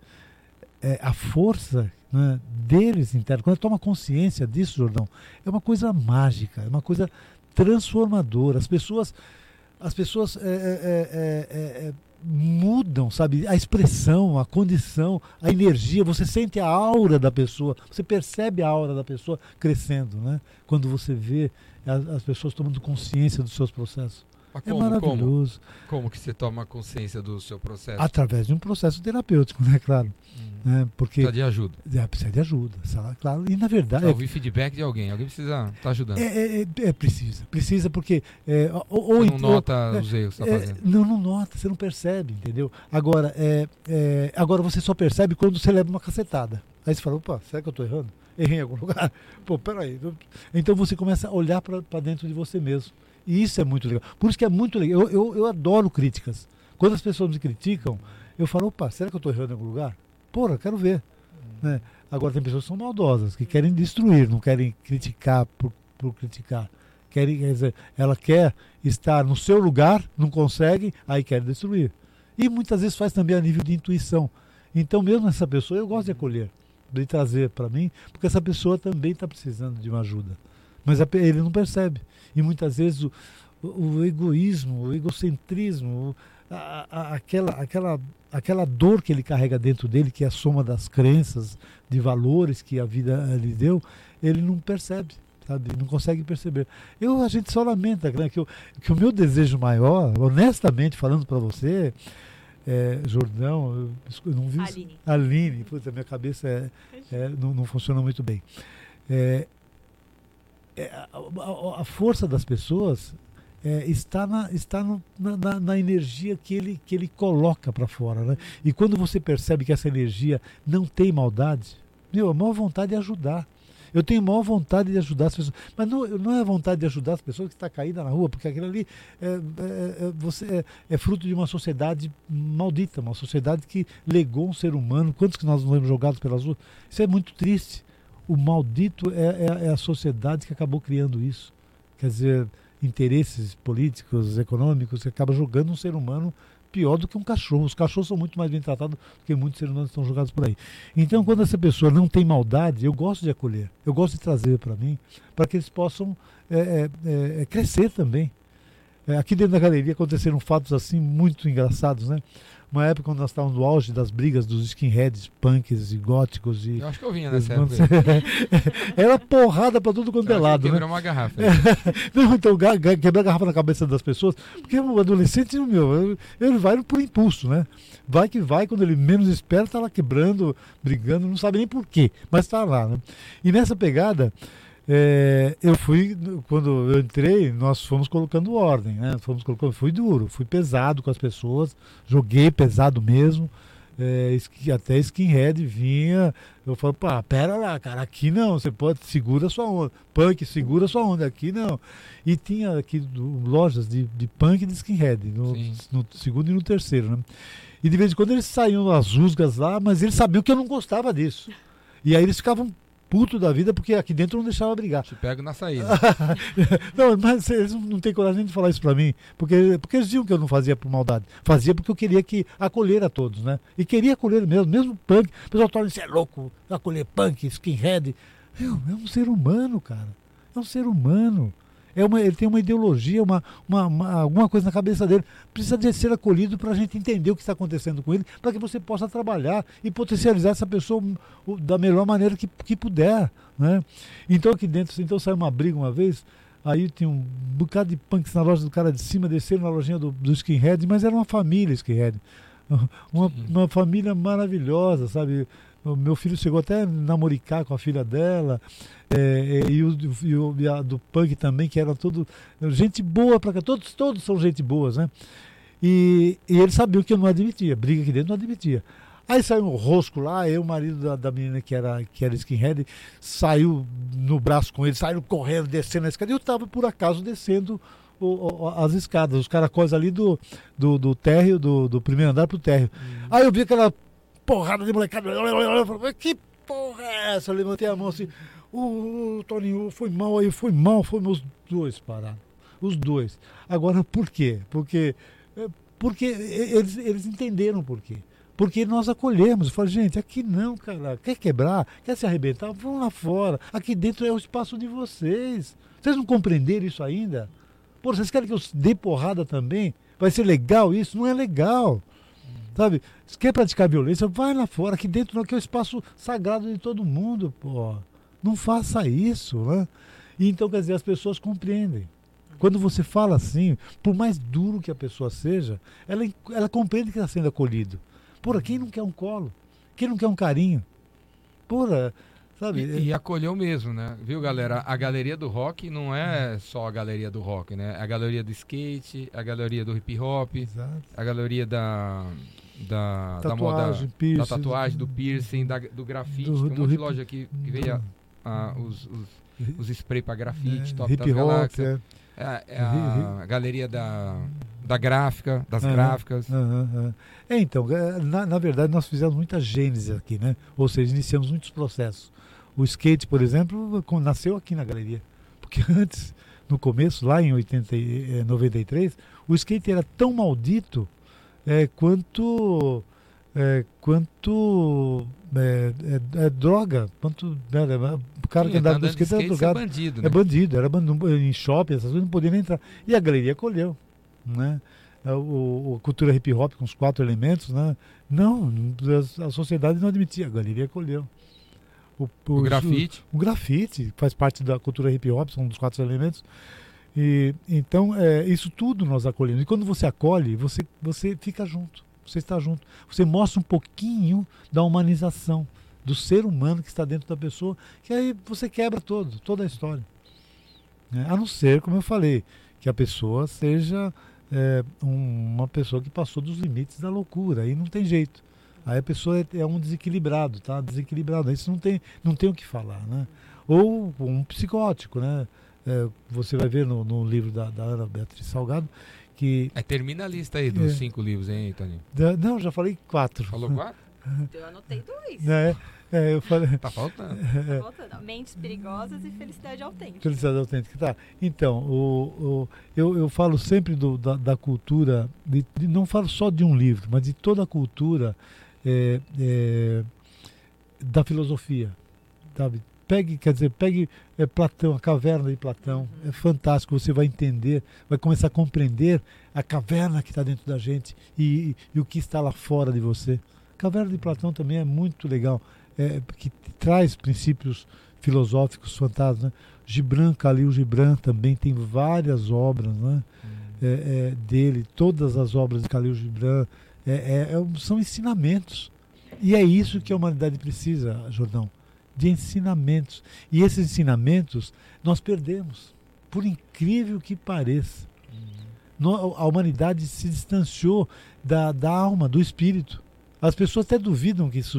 é, a força né, deles internos, quando toma consciência disso, Jordão, é uma coisa mágica, é uma coisa transformadora. As pessoas, as pessoas é, é, mudam, sabe? A expressão, a condição, a energia, você sente a aura da pessoa, você percebe a aura da pessoa crescendo, né? Quando você vê as, as pessoas tomando consciência dos seus processos. Mas é como, maravilhoso. Como? como que você toma consciência do seu processo? Através de um processo terapêutico, né? Claro. Hum. Né? Porque, precisa de ajuda. É, precisa de ajuda, sabe? claro. E na verdade. Ouvir feedback de alguém. Alguém precisa estar tá ajudando. É, é, é, é, precisa. Precisa porque. É, ou, ou, não nota ou, os erros que está fazendo. Não, não nota, você não percebe, entendeu? Agora, agora você só percebe quando você leva uma cacetada. Aí você fala, opa, será que eu estou errando? Errei em algum (laughs) lugar? Pô, peraí. Então você começa a olhar para dentro de você mesmo. E isso é muito legal. Por isso que é muito legal. Eu, eu, eu adoro críticas. Quando as pessoas me criticam, eu falo, opa, será que eu estou errando em algum lugar? Porra, quero ver. Né? Agora tem pessoas que são maldosas, que querem destruir, não querem criticar por, por criticar. Querem, quer dizer, ela quer estar no seu lugar, não consegue, aí quer destruir. E muitas vezes faz também a nível de intuição. Então, mesmo essa pessoa, eu gosto de acolher, de trazer para mim, porque essa pessoa também está precisando de uma ajuda. Mas ele não percebe. E muitas vezes o, o egoísmo, o egocentrismo, a, a, aquela, aquela, aquela dor que ele carrega dentro dele, que é a soma das crenças, de valores que a vida lhe deu, ele não percebe. Sabe, não consegue perceber. Eu, a gente só lamenta né, que, eu, que o meu desejo maior, honestamente falando para você, é, Jordão, eu, eu não vi. Aline. Aline, puta, minha cabeça é, é, não, não funciona muito bem. É, é, a, a, a, força das pessoas é, está, na, está no, na, na, energia que ele, que ele coloca para fora. Né? E quando você percebe que essa energia não tem maldade, meu, a maior vontade é ajudar. Eu tenho maior vontade de ajudar as pessoas. Mas não, não é a vontade de ajudar as pessoas que está caída na rua, porque aquilo ali é, é, é você, é, é, fruto de uma sociedade maldita, uma sociedade que legou um ser humano. Quantos que nós não vemos jogados pelas ruas? Isso é muito triste. O maldito é, é, é a sociedade que acabou criando isso. Quer dizer, interesses políticos, econômicos, que acaba jogando um ser humano pior do que um cachorro. Os cachorros são muito mais bem tratados do que muitos seres humanos estão jogados por aí. Então, quando essa pessoa não tem maldade, eu gosto de acolher, eu gosto de trazer para mim, para que eles possam é, é, é, é crescer também. É, aqui dentro da galeria aconteceram fatos assim muito engraçados, né? Uma época quando nós estávamos no auge das brigas dos skinheads, punks e góticos. E, eu acho que eu vinha nessa época. (laughs) Era porrada para tudo quanto é lado. Quebrou né? uma garrafa. (laughs) Não, então, quebrar a garrafa na cabeça das pessoas, porque o adolescente, meu, ele vai por impulso, né? Vai que vai, quando ele menos espera, está lá quebrando, brigando, não sabe nem por quê, mas está lá. Né? E nessa pegada. É, eu fui, quando eu entrei, nós fomos colocando ordem, né? Fomos colocando, fui duro, fui pesado com as pessoas, joguei pesado mesmo. É, até skinhead vinha, eu falo, pá, pera lá, cara, aqui não, você pode, segura sua onda, punk, segura sua onda, aqui não. E tinha aqui do, lojas de, de punk e de skinhead, no, no, segundo e no terceiro, né? E de vez em quando eles saíam nas rusgas lá, mas eles sabiam que eu não gostava disso. E aí eles ficavam puto da vida porque aqui dentro não deixava brigar. Te pego na saída. (laughs) não, mas eles não têm coragem de falar isso pra mim, porque, porque eles diziam que eu não fazia por maldade. Fazia porque eu queria que acolher a todos, né? E queria acolher mesmo, mesmo punk. O pessoal fala, você é louco, acolher punk, skinhead. Meu, é um ser humano, cara. É um ser humano é uma, ele tem uma ideologia, uma, uma, uma, alguma coisa na cabeça dele. Precisa de ser acolhido para a gente entender o que está acontecendo com ele, para que você possa trabalhar e potencializar essa pessoa da melhor maneira que, que puder. Né? Então aqui dentro, então saiu uma briga uma vez, aí tinha um bocado de punks na loja do cara de cima, desceram na lojinha do, do skinhead, mas era uma família skinhead. (laughs) Uma, uma família maravilhosa, sabe? O meu filho chegou até a namoricar com a filha dela, é, é, e, o, e, o, e a do punk também, que era tudo gente boa para cá, todos, todos são gente boas, né? E, e ele sabia que eu não admitia, briga aqui dentro não admitia. Aí saiu um rosco lá, eu, o marido da, da, menina que era, que era skinhead, saiu no braço com ele, saiu correndo, descendo a escada. E eu estava, por acaso, descendo o, o, as escadas, os caracóis ali do, do, do térreo, do, do primeiro andar pro térreo. Uhum. Aí eu vi aquela porrada de molecada. Que porra é essa? Eu levantei a mão assim. O, Toninho foi mal aí, foi mal, foi os dois pararam. Os dois. Agora, por quê? Porque, é, porque eles, eles entenderam por quê. Porque nós acolhemos. Falei, gente, aqui não, cara. Quer quebrar? Quer se arrebentar? Vão lá fora. Aqui dentro é o espaço de vocês. Vocês não compreenderam isso ainda? Pô, vocês querem que eu dê porrada também? Vai ser legal isso? Não é legal. Sabe? Se quer praticar violência, vai lá fora, aqui dentro não, que é o espaço sagrado de todo mundo, pô. Não faça isso, né? E então, quer dizer, as pessoas compreendem. Quando você fala assim, por mais duro que a pessoa seja, ela, ela compreende que está sendo acolhido. Porra, quem não quer um colo? Quem não quer um carinho? Porra, sabe? E, e, acolheu mesmo, né? Viu, galera? A galeria do rock não é só a galeria do rock, né? A galeria do skate, a galeria do hip hop, Exato. a galeria da da, tatuagem, da moda, piercing, da tatuagem, do piercing, da, do grafite. Do, Tem um monte de loja aqui que veio a, os, os, os spray para grafite, é, top hip hop, é. é, é a, a, galeria da, da gráfica, das Aham, gráficas. aham, aham. É, então, é, na, na verdade, nós fizemos muita gênese aqui, né? Ou seja, iniciamos muitos processos. O skate, por exemplo, nasceu aqui na galeria. Porque (laughs) antes, no começo, lá em 80, e- eh, 93, o skate era tão maldito é, quanto. é, quanto. é, é, é, droga. Quanto. né, o cara Sim, que tá andava com andando de skate era skate, é drogado. bandido, É né? bandido, era bandido, em shopping, essas coisas não podia nem entrar. E a galeria acolheu, né? É, O, o- a cultura hip hop com os quatro elementos, né? Não, a, a sociedade não admitia, a galeria acolheu. O, O grafite. O, grafite faz parte da cultura hip hop, são um dos quatro elementos. E então é, isso tudo nós acolhemos. E quando você acolhe, você você fica junto, você está junto. Você mostra um pouquinho da humanização do ser humano que está dentro da pessoa, que aí você quebra todo, toda a história. né? A não ser, como eu falei, que a pessoa seja é, um- uma pessoa que passou dos limites da loucura, aí não tem jeito. Aí a pessoa é, é um desequilibrado, tá? Desequilibrado. Você não tem, não tem o que falar, né? Ou um psicótico, né? É, você vai ver no, no livro da, da Ana Beatriz Salgado que. Aí termina a lista aí dos É. cinco livros, hein, Toninho? da- não, já falei quatro. Falou quatro? Eu anotei dois. Né? É, eu falei. Tá faltando. (laughs) É. Tá voltando. Mentes perigosas e felicidade autêntica. Felicidade autêntica, tá. Então, o, o- eu, eu falo sempre do- da, da cultura, de- de- não falo só de um livro, mas de toda a cultura é, é, da filosofia, sabe? Pegue, quer dizer, pegue é, Platão, a caverna de Platão, é fantástico, você vai entender, vai começar a compreender a caverna que está dentro da gente e, e o que está lá fora de você. A caverna de Platão também é muito legal, é, que traz princípios filosóficos fantásticos. Né? Gibran, Khalil Gibran também tem várias obras né? é, é, dele, todas as obras de Khalil Gibran é, é, é, são ensinamentos. E é isso que a humanidade precisa, Jordão, de ensinamentos. E esses ensinamentos nós perdemos, por incrível que pareça. No- a humanidade se distanciou da, da alma, do espírito. As pessoas até duvidam que, isso,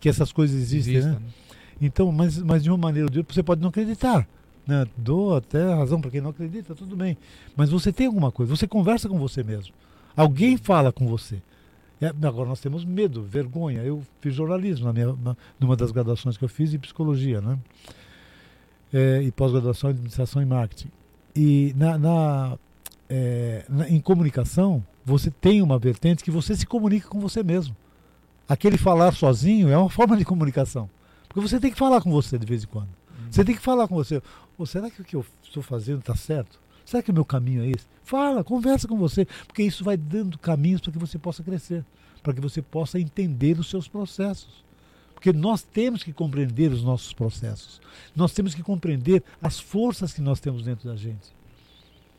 que essas coisas existem, Exista, né? né? Então, mas, mas de uma maneira ou de outra, você pode não acreditar. Né? Dou até razão para quem não acredita, tudo bem. Mas você tem alguma coisa, você conversa com você mesmo. Alguém fala com você. É, agora nós temos medo, vergonha. Eu fiz jornalismo na minha, na, numa das graduações que eu fiz e psicologia, né? É, e pós-graduação em administração e marketing. E na, na, é, na- em comunicação, você tem uma vertente que você se comunica com você mesmo. Aquele falar sozinho é uma (laughs) forma de comunicação. Porque você tem que falar com você de vez em quando. Você tem que falar com você. Ou será que o que eu estou fazendo está certo? Será que o meu caminho é esse? Fala, conversa com você, porque isso vai dando caminhos para que você possa crescer, para que você possa entender os seus processos. Porque nós temos que compreender os nossos processos. Nós temos que compreender as forças que nós temos dentro da gente.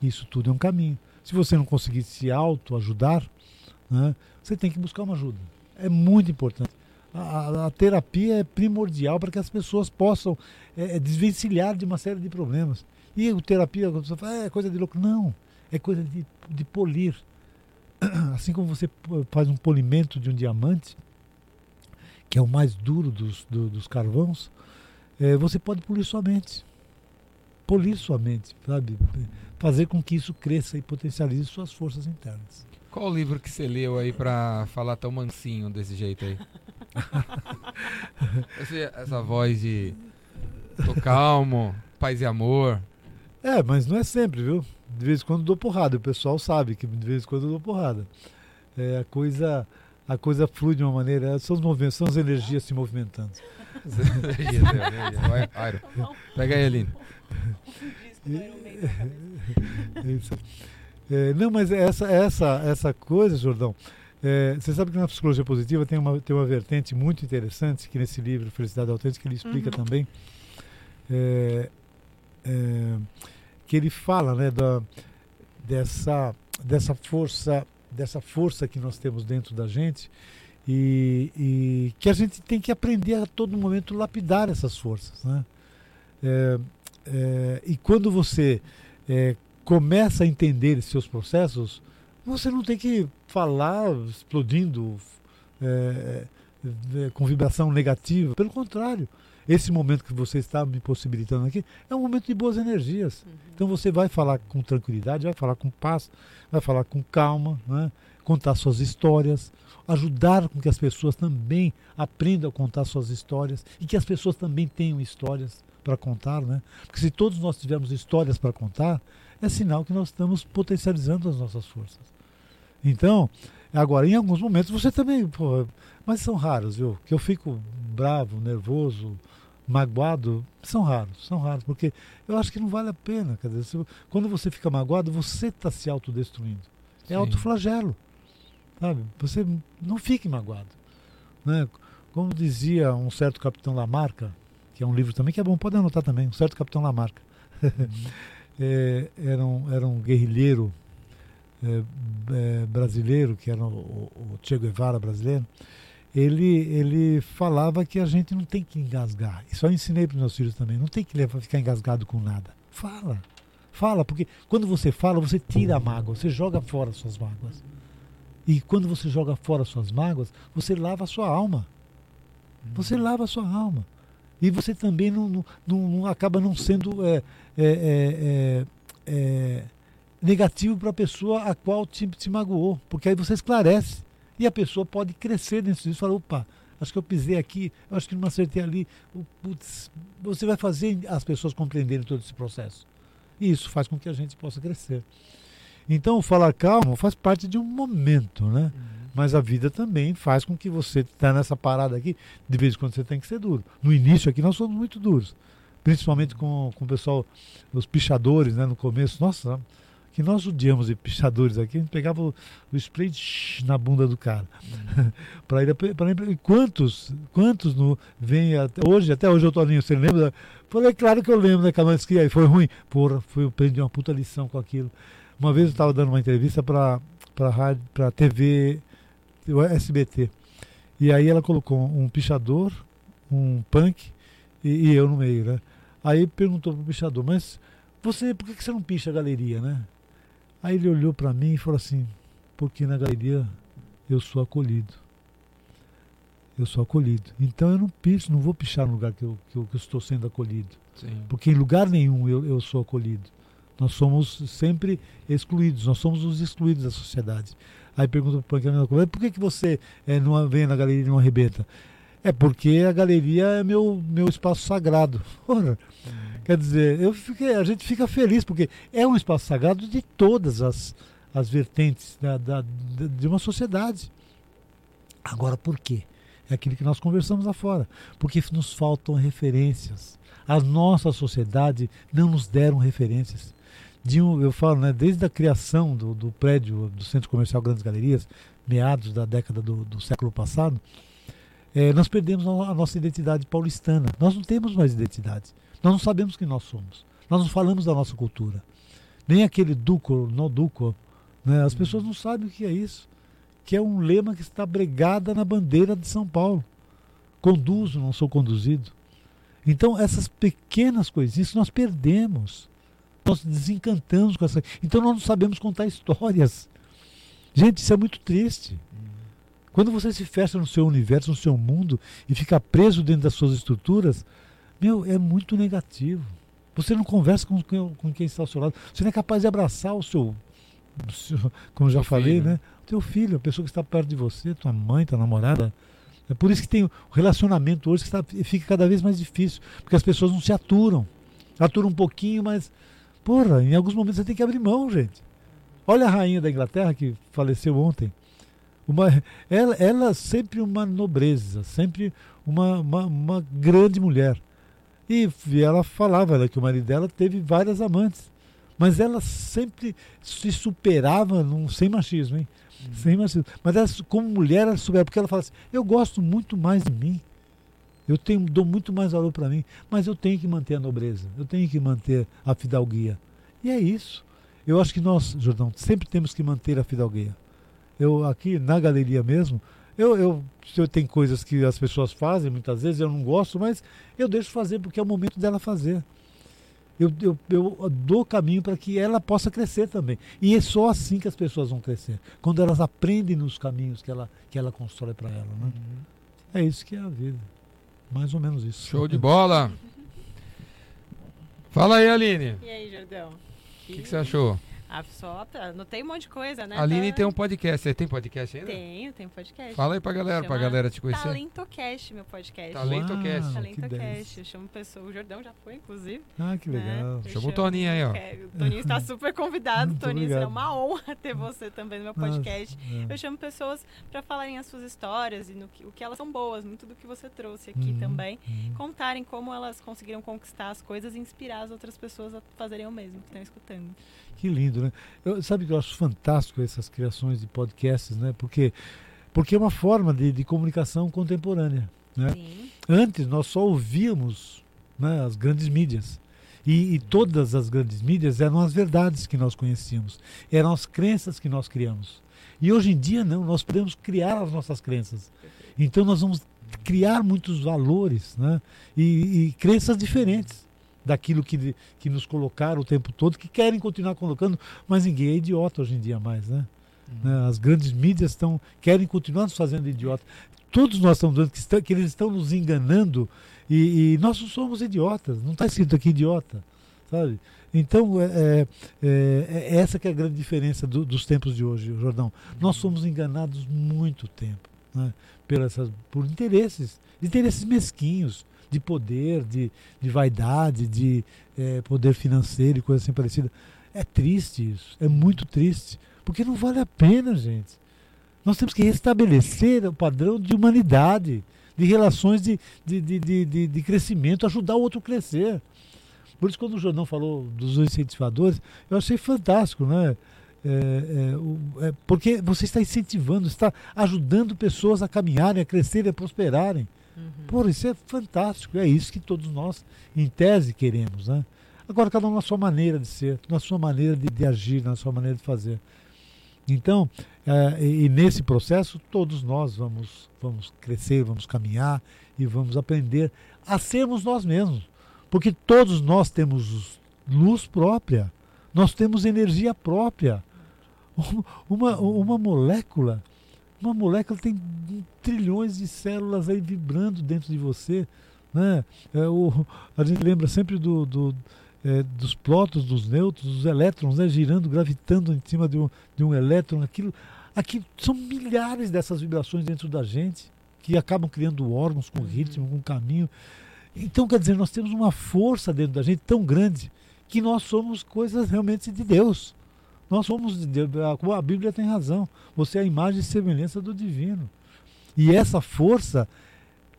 Isso tudo é um caminho. Se você não conseguir se autoajudar, né, você tem que buscar uma ajuda. É muito importante. A, a- a terapia é primordial para que as pessoas possam é, é, desvencilhar de uma série de problemas. E o terapia, quando você fala, "Ah, é coisa de louco. Não, é coisa de, de polir. (clears throat) Assim como você faz um polimento de um diamante, que é o mais duro dos, do- dos carvões, é, você pode polir sua mente. Polir sua mente, sabe? Fazer com que isso cresça e potencialize suas forças internas. Qual o livro que você leu aí pra falar tão mansinho desse jeito aí? (laughs) Essa voz de tô calmo, paz e amor. É, mas não é sempre, viu? De vez em quando eu dou porrada. O pessoal sabe que de vez em quando eu dou porrada. É, a coisa a coisa flui de uma maneira. São os movimentos, são as energias se movimentando. Vai, Airo. Tá bom. Pega aí, Aline. Isso. É, não, mas essa, essa, essa coisa, Jordão, é, você sabe que na psicologia positiva tem uma, tem uma vertente muito interessante, que nesse livro, Felicidade Autêntica, ele explica Uhum. também, é, é, que ele fala né, da, dessa, dessa força dessa força que nós temos dentro da gente e, e que a gente tem que aprender a todo momento lapidar essas forças. Né? É, é, e quando você é, começa a entender os seus processos, você não tem que falar explodindo é, é, com vibração negativa. Pelo contrário, esse momento que você está me possibilitando aqui é um momento de boas energias. Uhum. Então você vai falar com tranquilidade, vai falar com paz, vai falar com calma, né? contar suas histórias, ajudar com que as pessoas também aprendam a contar suas histórias e que as pessoas também tenham histórias para contar, né? Porque se todos nós tivermos histórias para contar, é sinal que nós estamos potencializando as nossas forças. Então, agora, em alguns momentos você também, pô, mas são raros, viu? Que eu fico bravo, nervoso, magoado, são raros, são raros, porque eu acho que não vale a pena. Quer dizer, se, quando você fica magoado, você está se autodestruindo. É Sim. autoflagelo. Sabe? Você não fique magoado. Né? Como dizia um certo capitão Lamarca, que é um livro também que é bom, pode anotar também, um certo capitão Lamarca. (laughs) É, era, um, era um guerrilheiro é, é, brasileiro, que era o, o Che Guevara brasileiro, ele, ele falava que a gente não tem que engasgar. Isso eu ensinei para os meus filhos também. Não tem que levar, ficar engasgado com nada. Fala. Fala, porque quando você fala, você tira a mágoa, você joga fora suas mágoas. E quando você joga fora suas mágoas, você lava a sua alma. Você uhum. lava a sua alma. E você também não, não, não acaba não sendo é, é, é, é negativo para a pessoa a qual te, te magoou. Porque aí você esclarece. E a pessoa pode crescer disso e falar, opa, acho que eu pisei aqui, acho que não acertei ali. Putz, você vai fazer as pessoas compreenderem todo esse processo. E isso faz com que a gente possa crescer. Então, falar calmo faz parte de um momento, né? Uhum. Mas a vida também faz com que você está nessa parada aqui, de vez em quando você tem que ser duro. No início aqui nós somos muito duros. Principalmente com, com o pessoal, os pichadores, né? No começo, nossa, que nós odiamos de pichadores aqui, a gente pegava o, o spray na bunda do cara. (laughs) Para ir, pra, quantos, quantos no, vem até hoje, até hoje eu tô você lembra? Falei, claro que eu lembro né, que aí foi ruim. Porra, foi, eu aprendi uma puta lição com aquilo. Uma vez eu estava dando uma entrevista para para TV o SBT. E aí ela colocou um pichador, um punk e, e eu no meio, né? Aí perguntou pro pichador, mas você, por que, que você não picha a galeria, né? Aí ele olhou para mim e falou assim, porque na galeria eu sou acolhido. Eu sou acolhido. Então eu não picho, não vou pichar no lugar que eu, que eu, que eu estou sendo acolhido. Sim. Porque em lugar nenhum eu, eu sou acolhido. Nós somos sempre excluídos, nós somos os excluídos da sociedade. Aí pergunta para o Punk, por que, que você é, não vem na galeria e não arrebenta? É porque a galeria é meu, meu espaço sagrado. (laughs) Ora, quer dizer, eu fiquei, a gente fica feliz, porque é um espaço sagrado de todas as, as vertentes da, da, de uma sociedade. Agora, por quê? É aquilo que nós conversamos lá fora. Porque nos faltam referências. A nossa sociedade não nos deram referências de um, eu falo, né, desde a criação do, do prédio do Centro Comercial Grandes Galerias, meados da década do, do século passado, é, nós perdemos a nossa identidade paulistana. Nós não temos mais identidade. Nós não sabemos quem nós somos. Nós não falamos da nossa cultura. Nem aquele duco, no duco. Né? As pessoas não sabem o que é isso. Que é um lema que está bregada na bandeira de São Paulo. Conduzo, não sou conduzido. Então, essas pequenas coisinhas nós perdemos. Nós desencantamos com essa. Então nós não sabemos contar histórias. Gente, isso é muito triste. Quando você se fecha no seu universo, no seu mundo e fica preso dentro das suas estruturas, meu, é muito negativo. Você não conversa com, com quem está ao seu lado. Você não é capaz de abraçar o seu, o seu como já falei, filho. né? O teu filho, a pessoa que está perto de você, tua mãe, tua namorada. É por isso que tem o relacionamento hoje que está, fica cada vez mais difícil, porque as pessoas não se aturam. Aturam um pouquinho, mas Porra, em alguns momentos você tem que abrir mão, gente. Olha a rainha da Inglaterra que faleceu ontem. Uma, ela, ela sempre uma nobreza, sempre uma, uma, uma grande mulher. E, e ela falava ela, que o marido dela teve várias amantes. Mas ela sempre se superava num, sem machismo, hein? Uhum. Sem machismo. Mas ela, como mulher, ela superava, porque ela fala assim, eu gosto muito mais de mim. Eu tenho, dou muito mais valor para mim, mas eu tenho que manter a nobreza, eu tenho que manter a fidalguia. E é isso. Eu acho que nós, Jordão, sempre temos que manter a fidalguia. Eu aqui na galeria mesmo, eu, eu, eu tenho coisas que as pessoas fazem, muitas vezes eu não gosto, mas eu deixo fazer porque é o momento dela fazer. Eu, eu, eu dou caminho para que ela possa crescer também. E é só assim que as pessoas vão crescer. Quando elas aprendem nos caminhos que ela, que ela constrói para ela. Né? Uhum. É isso que é a vida. Mais ou menos isso. Show de bola. Fala aí, Aline. E aí, Jordão? O que, que você achou? Ah, só tá- anotei um monte de coisa, né? A Aline Tá- tem um podcast. Você tem podcast ainda? Tenho, tem podcast. Fala aí pra galera, pra galera te conhecer. TalentoCast, meu podcast. Talento- TalentoCast. Uau, TalentoCast. Eu chamo pessoa. O Jordão já foi, inclusive. Ah, que né? legal. Eu Chama o Toninho aí, ó. É, O Toninho está (laughs) super convidado. Toninho, será uma honra ter você também no meu podcast. É. Eu chamo pessoas para falarem as suas histórias e no que, o que elas são boas, muito do que você trouxe aqui Uhum, também. uhum. Contarem como elas conseguiram conquistar as coisas e inspirar as outras pessoas a fazerem o mesmo que estão escutando. Que lindo, né? Eu, sabe que eu acho fantástico essas criações de podcasts, né? Porque, porque é uma forma de, de comunicação contemporânea. É. Sim. Antes nós só ouvíamos né, as grandes mídias. E, e todas as grandes mídias eram as verdades que nós conhecíamos, eram as crenças que nós criamos. E hoje em dia não, nós podemos criar as nossas crenças. Então nós vamos criar muitos valores né, e, e crenças diferentes daquilo que, que nos colocaram o tempo todo, que querem continuar colocando, mas ninguém é idiota hoje em dia mais. Né? Né, As grandes mídias estão querem continuar nos fazendo idiota. Todos nós estamos dizendo que, que eles estão nos enganando e, e nós não somos idiotas. Não está escrito aqui idiota, sabe? Então é, é- é- é essa que é a grande diferença do- dos tempos de hoje, Jordão. Nós somos enganados muito tempo, né? Pelas, por interesses, interesses mesquinhos, de poder, de, de vaidade, de eh, poder financeiro e coisa assim parecida. É triste isso, é muito triste, porque não vale a pena, gente. Nós temos que restabelecer o padrão de humanidade, de relações de, de, de, de, de- crescimento, ajudar o outro a crescer. Por isso, quando o Jordão falou dos incentivadores, eu achei fantástico, né? É, é, é, porque você está incentivando, está ajudando pessoas a caminharem, a crescerem, a prosperarem. Pô, isso é fantástico. É isso que todos nós, em tese, queremos. Né? Agora, cada um na sua maneira de ser, na sua maneira de, de agir, na sua maneira de fazer. Então, eh, e, e nesse processo, todos nós vamos, vamos crescer, vamos caminhar e vamos aprender a sermos nós mesmos. Porque todos nós temos luz própria, nós temos energia própria. Uma, uma molécula uma molécula tem trilhões de células aí vibrando dentro de você. Né? É, o, a gente lembra sempre do, do, é, dos prótons, dos nêutrons, dos elétrons né? girando, gravitando em cima de um, de um elétron. Aquilo, aquilo são milhares dessas vibrações dentro da gente que acabam criando órgãos com ritmo, com caminho. Então, quer dizer, nós temos uma força dentro da gente tão grande que nós somos coisas realmente de Deus. Nós somos de Deus. A- Bíblia tem razão. Você é a imagem e semelhança do divino. E essa força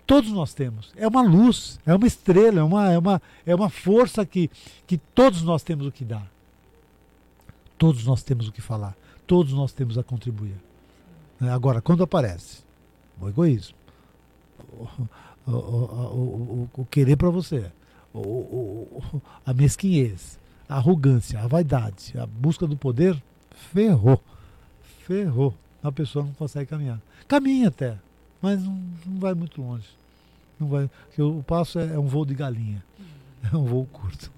todos nós temos. É uma luz, é uma estrela, é uma, é uma, é uma força que, que todos nós temos o que dar. Todos nós temos o que falar. Todos nós temos a contribuir. Né? Agora, quando aparece o egoísmo, o, o, o, o- querer para você, a mesquinhez, a arrogância, a vaidade, a busca do poder, ferrou. Ferrou. A pessoa não consegue caminhar. Caminha até, mas não, não vai muito longe. Não vai, porque o passo é, é um voo de galinha. É um voo curto.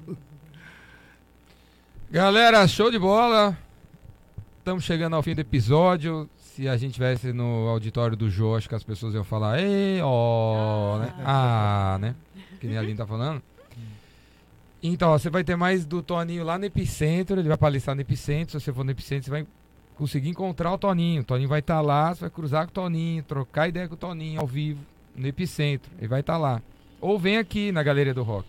Galera, show de bola. Estamos chegando ao fim do episódio. Se a gente tivesse no auditório do Jô, acho que as pessoas iam falar, ei, ó, né? Ah, né? Que nem a Aline tá falando. Então, ó, você vai ter mais do Toninho lá no Epicentro, ele vai palestrar no Epicentro. Se você for no Epicentro, você vai conseguir encontrar o Toninho. O Toninho vai estar lá, você vai cruzar com o Toninho, trocar ideia com o Toninho ao vivo, no Epicentro. Ele vai estar lá. Ou vem aqui na Galeria do Rock.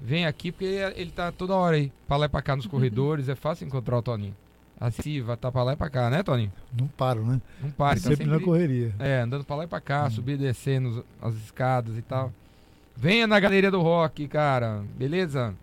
Vem aqui porque ele tá toda hora aí, pra lá e pra cá nos (laughs) corredores, é fácil encontrar o Toninho. Assim, vai tá pra lá e pra cá, né, Toninho? Não paro, né? Não pare, tá sempre, na sempre correria. é, andando pra lá e pra cá, Hum. subir e descendo as escadas e tal. Venha na Galeria do Rock, cara, beleza?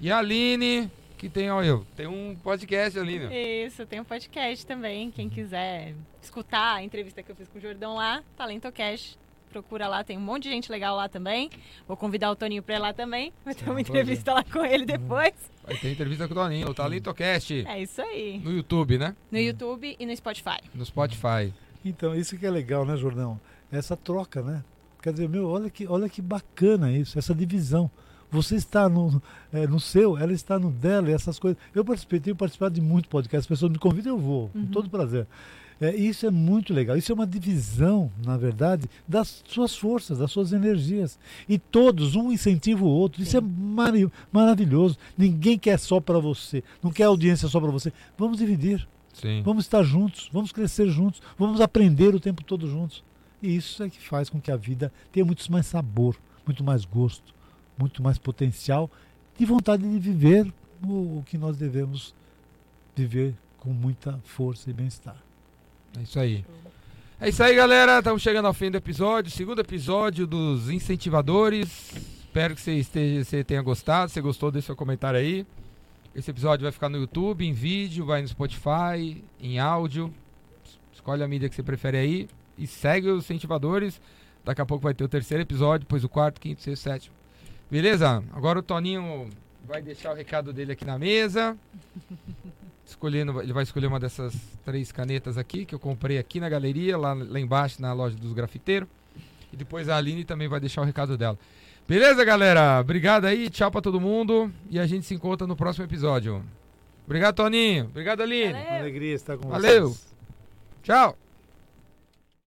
E a Aline, que tem, ó, eu, tem um podcast, Aline. Isso, tem um podcast também. Quem quiser escutar a entrevista que eu fiz com o Jordão lá, TalentoCast. Procura lá, tem um monte de gente legal lá também. Vou convidar o Toninho pra ir lá também. Vai ter uma entrevista lá com ele depois. Vai ter entrevista com o Toninho, o TalentoCast, É isso aí. no YouTube, né? No YouTube e no Spotify. No Spotify. Então, isso que é legal, né, Jordão? Essa troca, né? Quer dizer, meu, olha que, olha que bacana isso, essa divisão. Você está no, é, no seu, ela está no dela, e essas coisas. Eu participei, tenho participado de muito podcast, as pessoas me convidam, eu vou, com Uhum. todo prazer. É, isso é muito legal. Isso é uma divisão, na verdade, das suas forças, das suas energias. E todos, um incentiva o outro. Isso é mar maravilhoso. Ninguém quer só para você. Não quer audiência só para você. Vamos dividir. Sim. Vamos estar juntos. Vamos crescer juntos. Vamos aprender o tempo todo juntos. E isso é que faz com que a vida tenha muito mais sabor, muito mais gosto, muito mais potencial e vontade de viver o, o que nós devemos viver com muita força e bem-estar. É isso aí. É isso aí, galera. Estamos chegando ao fim do episódio. Segundo episódio dos incentivadores. Espero que você, esteja, você tenha gostado. Se gostou, deixe seu comentário aí. Esse episódio vai ficar no YouTube, em vídeo, vai no Spotify, em áudio. Escolhe a mídia que você prefere aí. E segue os incentivadores. Daqui a pouco vai ter o terceiro episódio, depois o quarto, quinto, sexto, sétimo. Beleza? Agora o Toninho vai deixar o recado dele aqui na mesa escolhendo, ele vai escolher uma dessas três canetas aqui que eu comprei aqui na galeria, lá, lá embaixo na loja dos grafiteiros. E depois a Aline também vai deixar o recado dela. Beleza, galera? Obrigado aí, tchau pra todo mundo e a gente se encontra no próximo episódio. Obrigado, Toninho. Obrigado, Aline. Valeu. Alegria estar com Valeu. vocês. Tchau.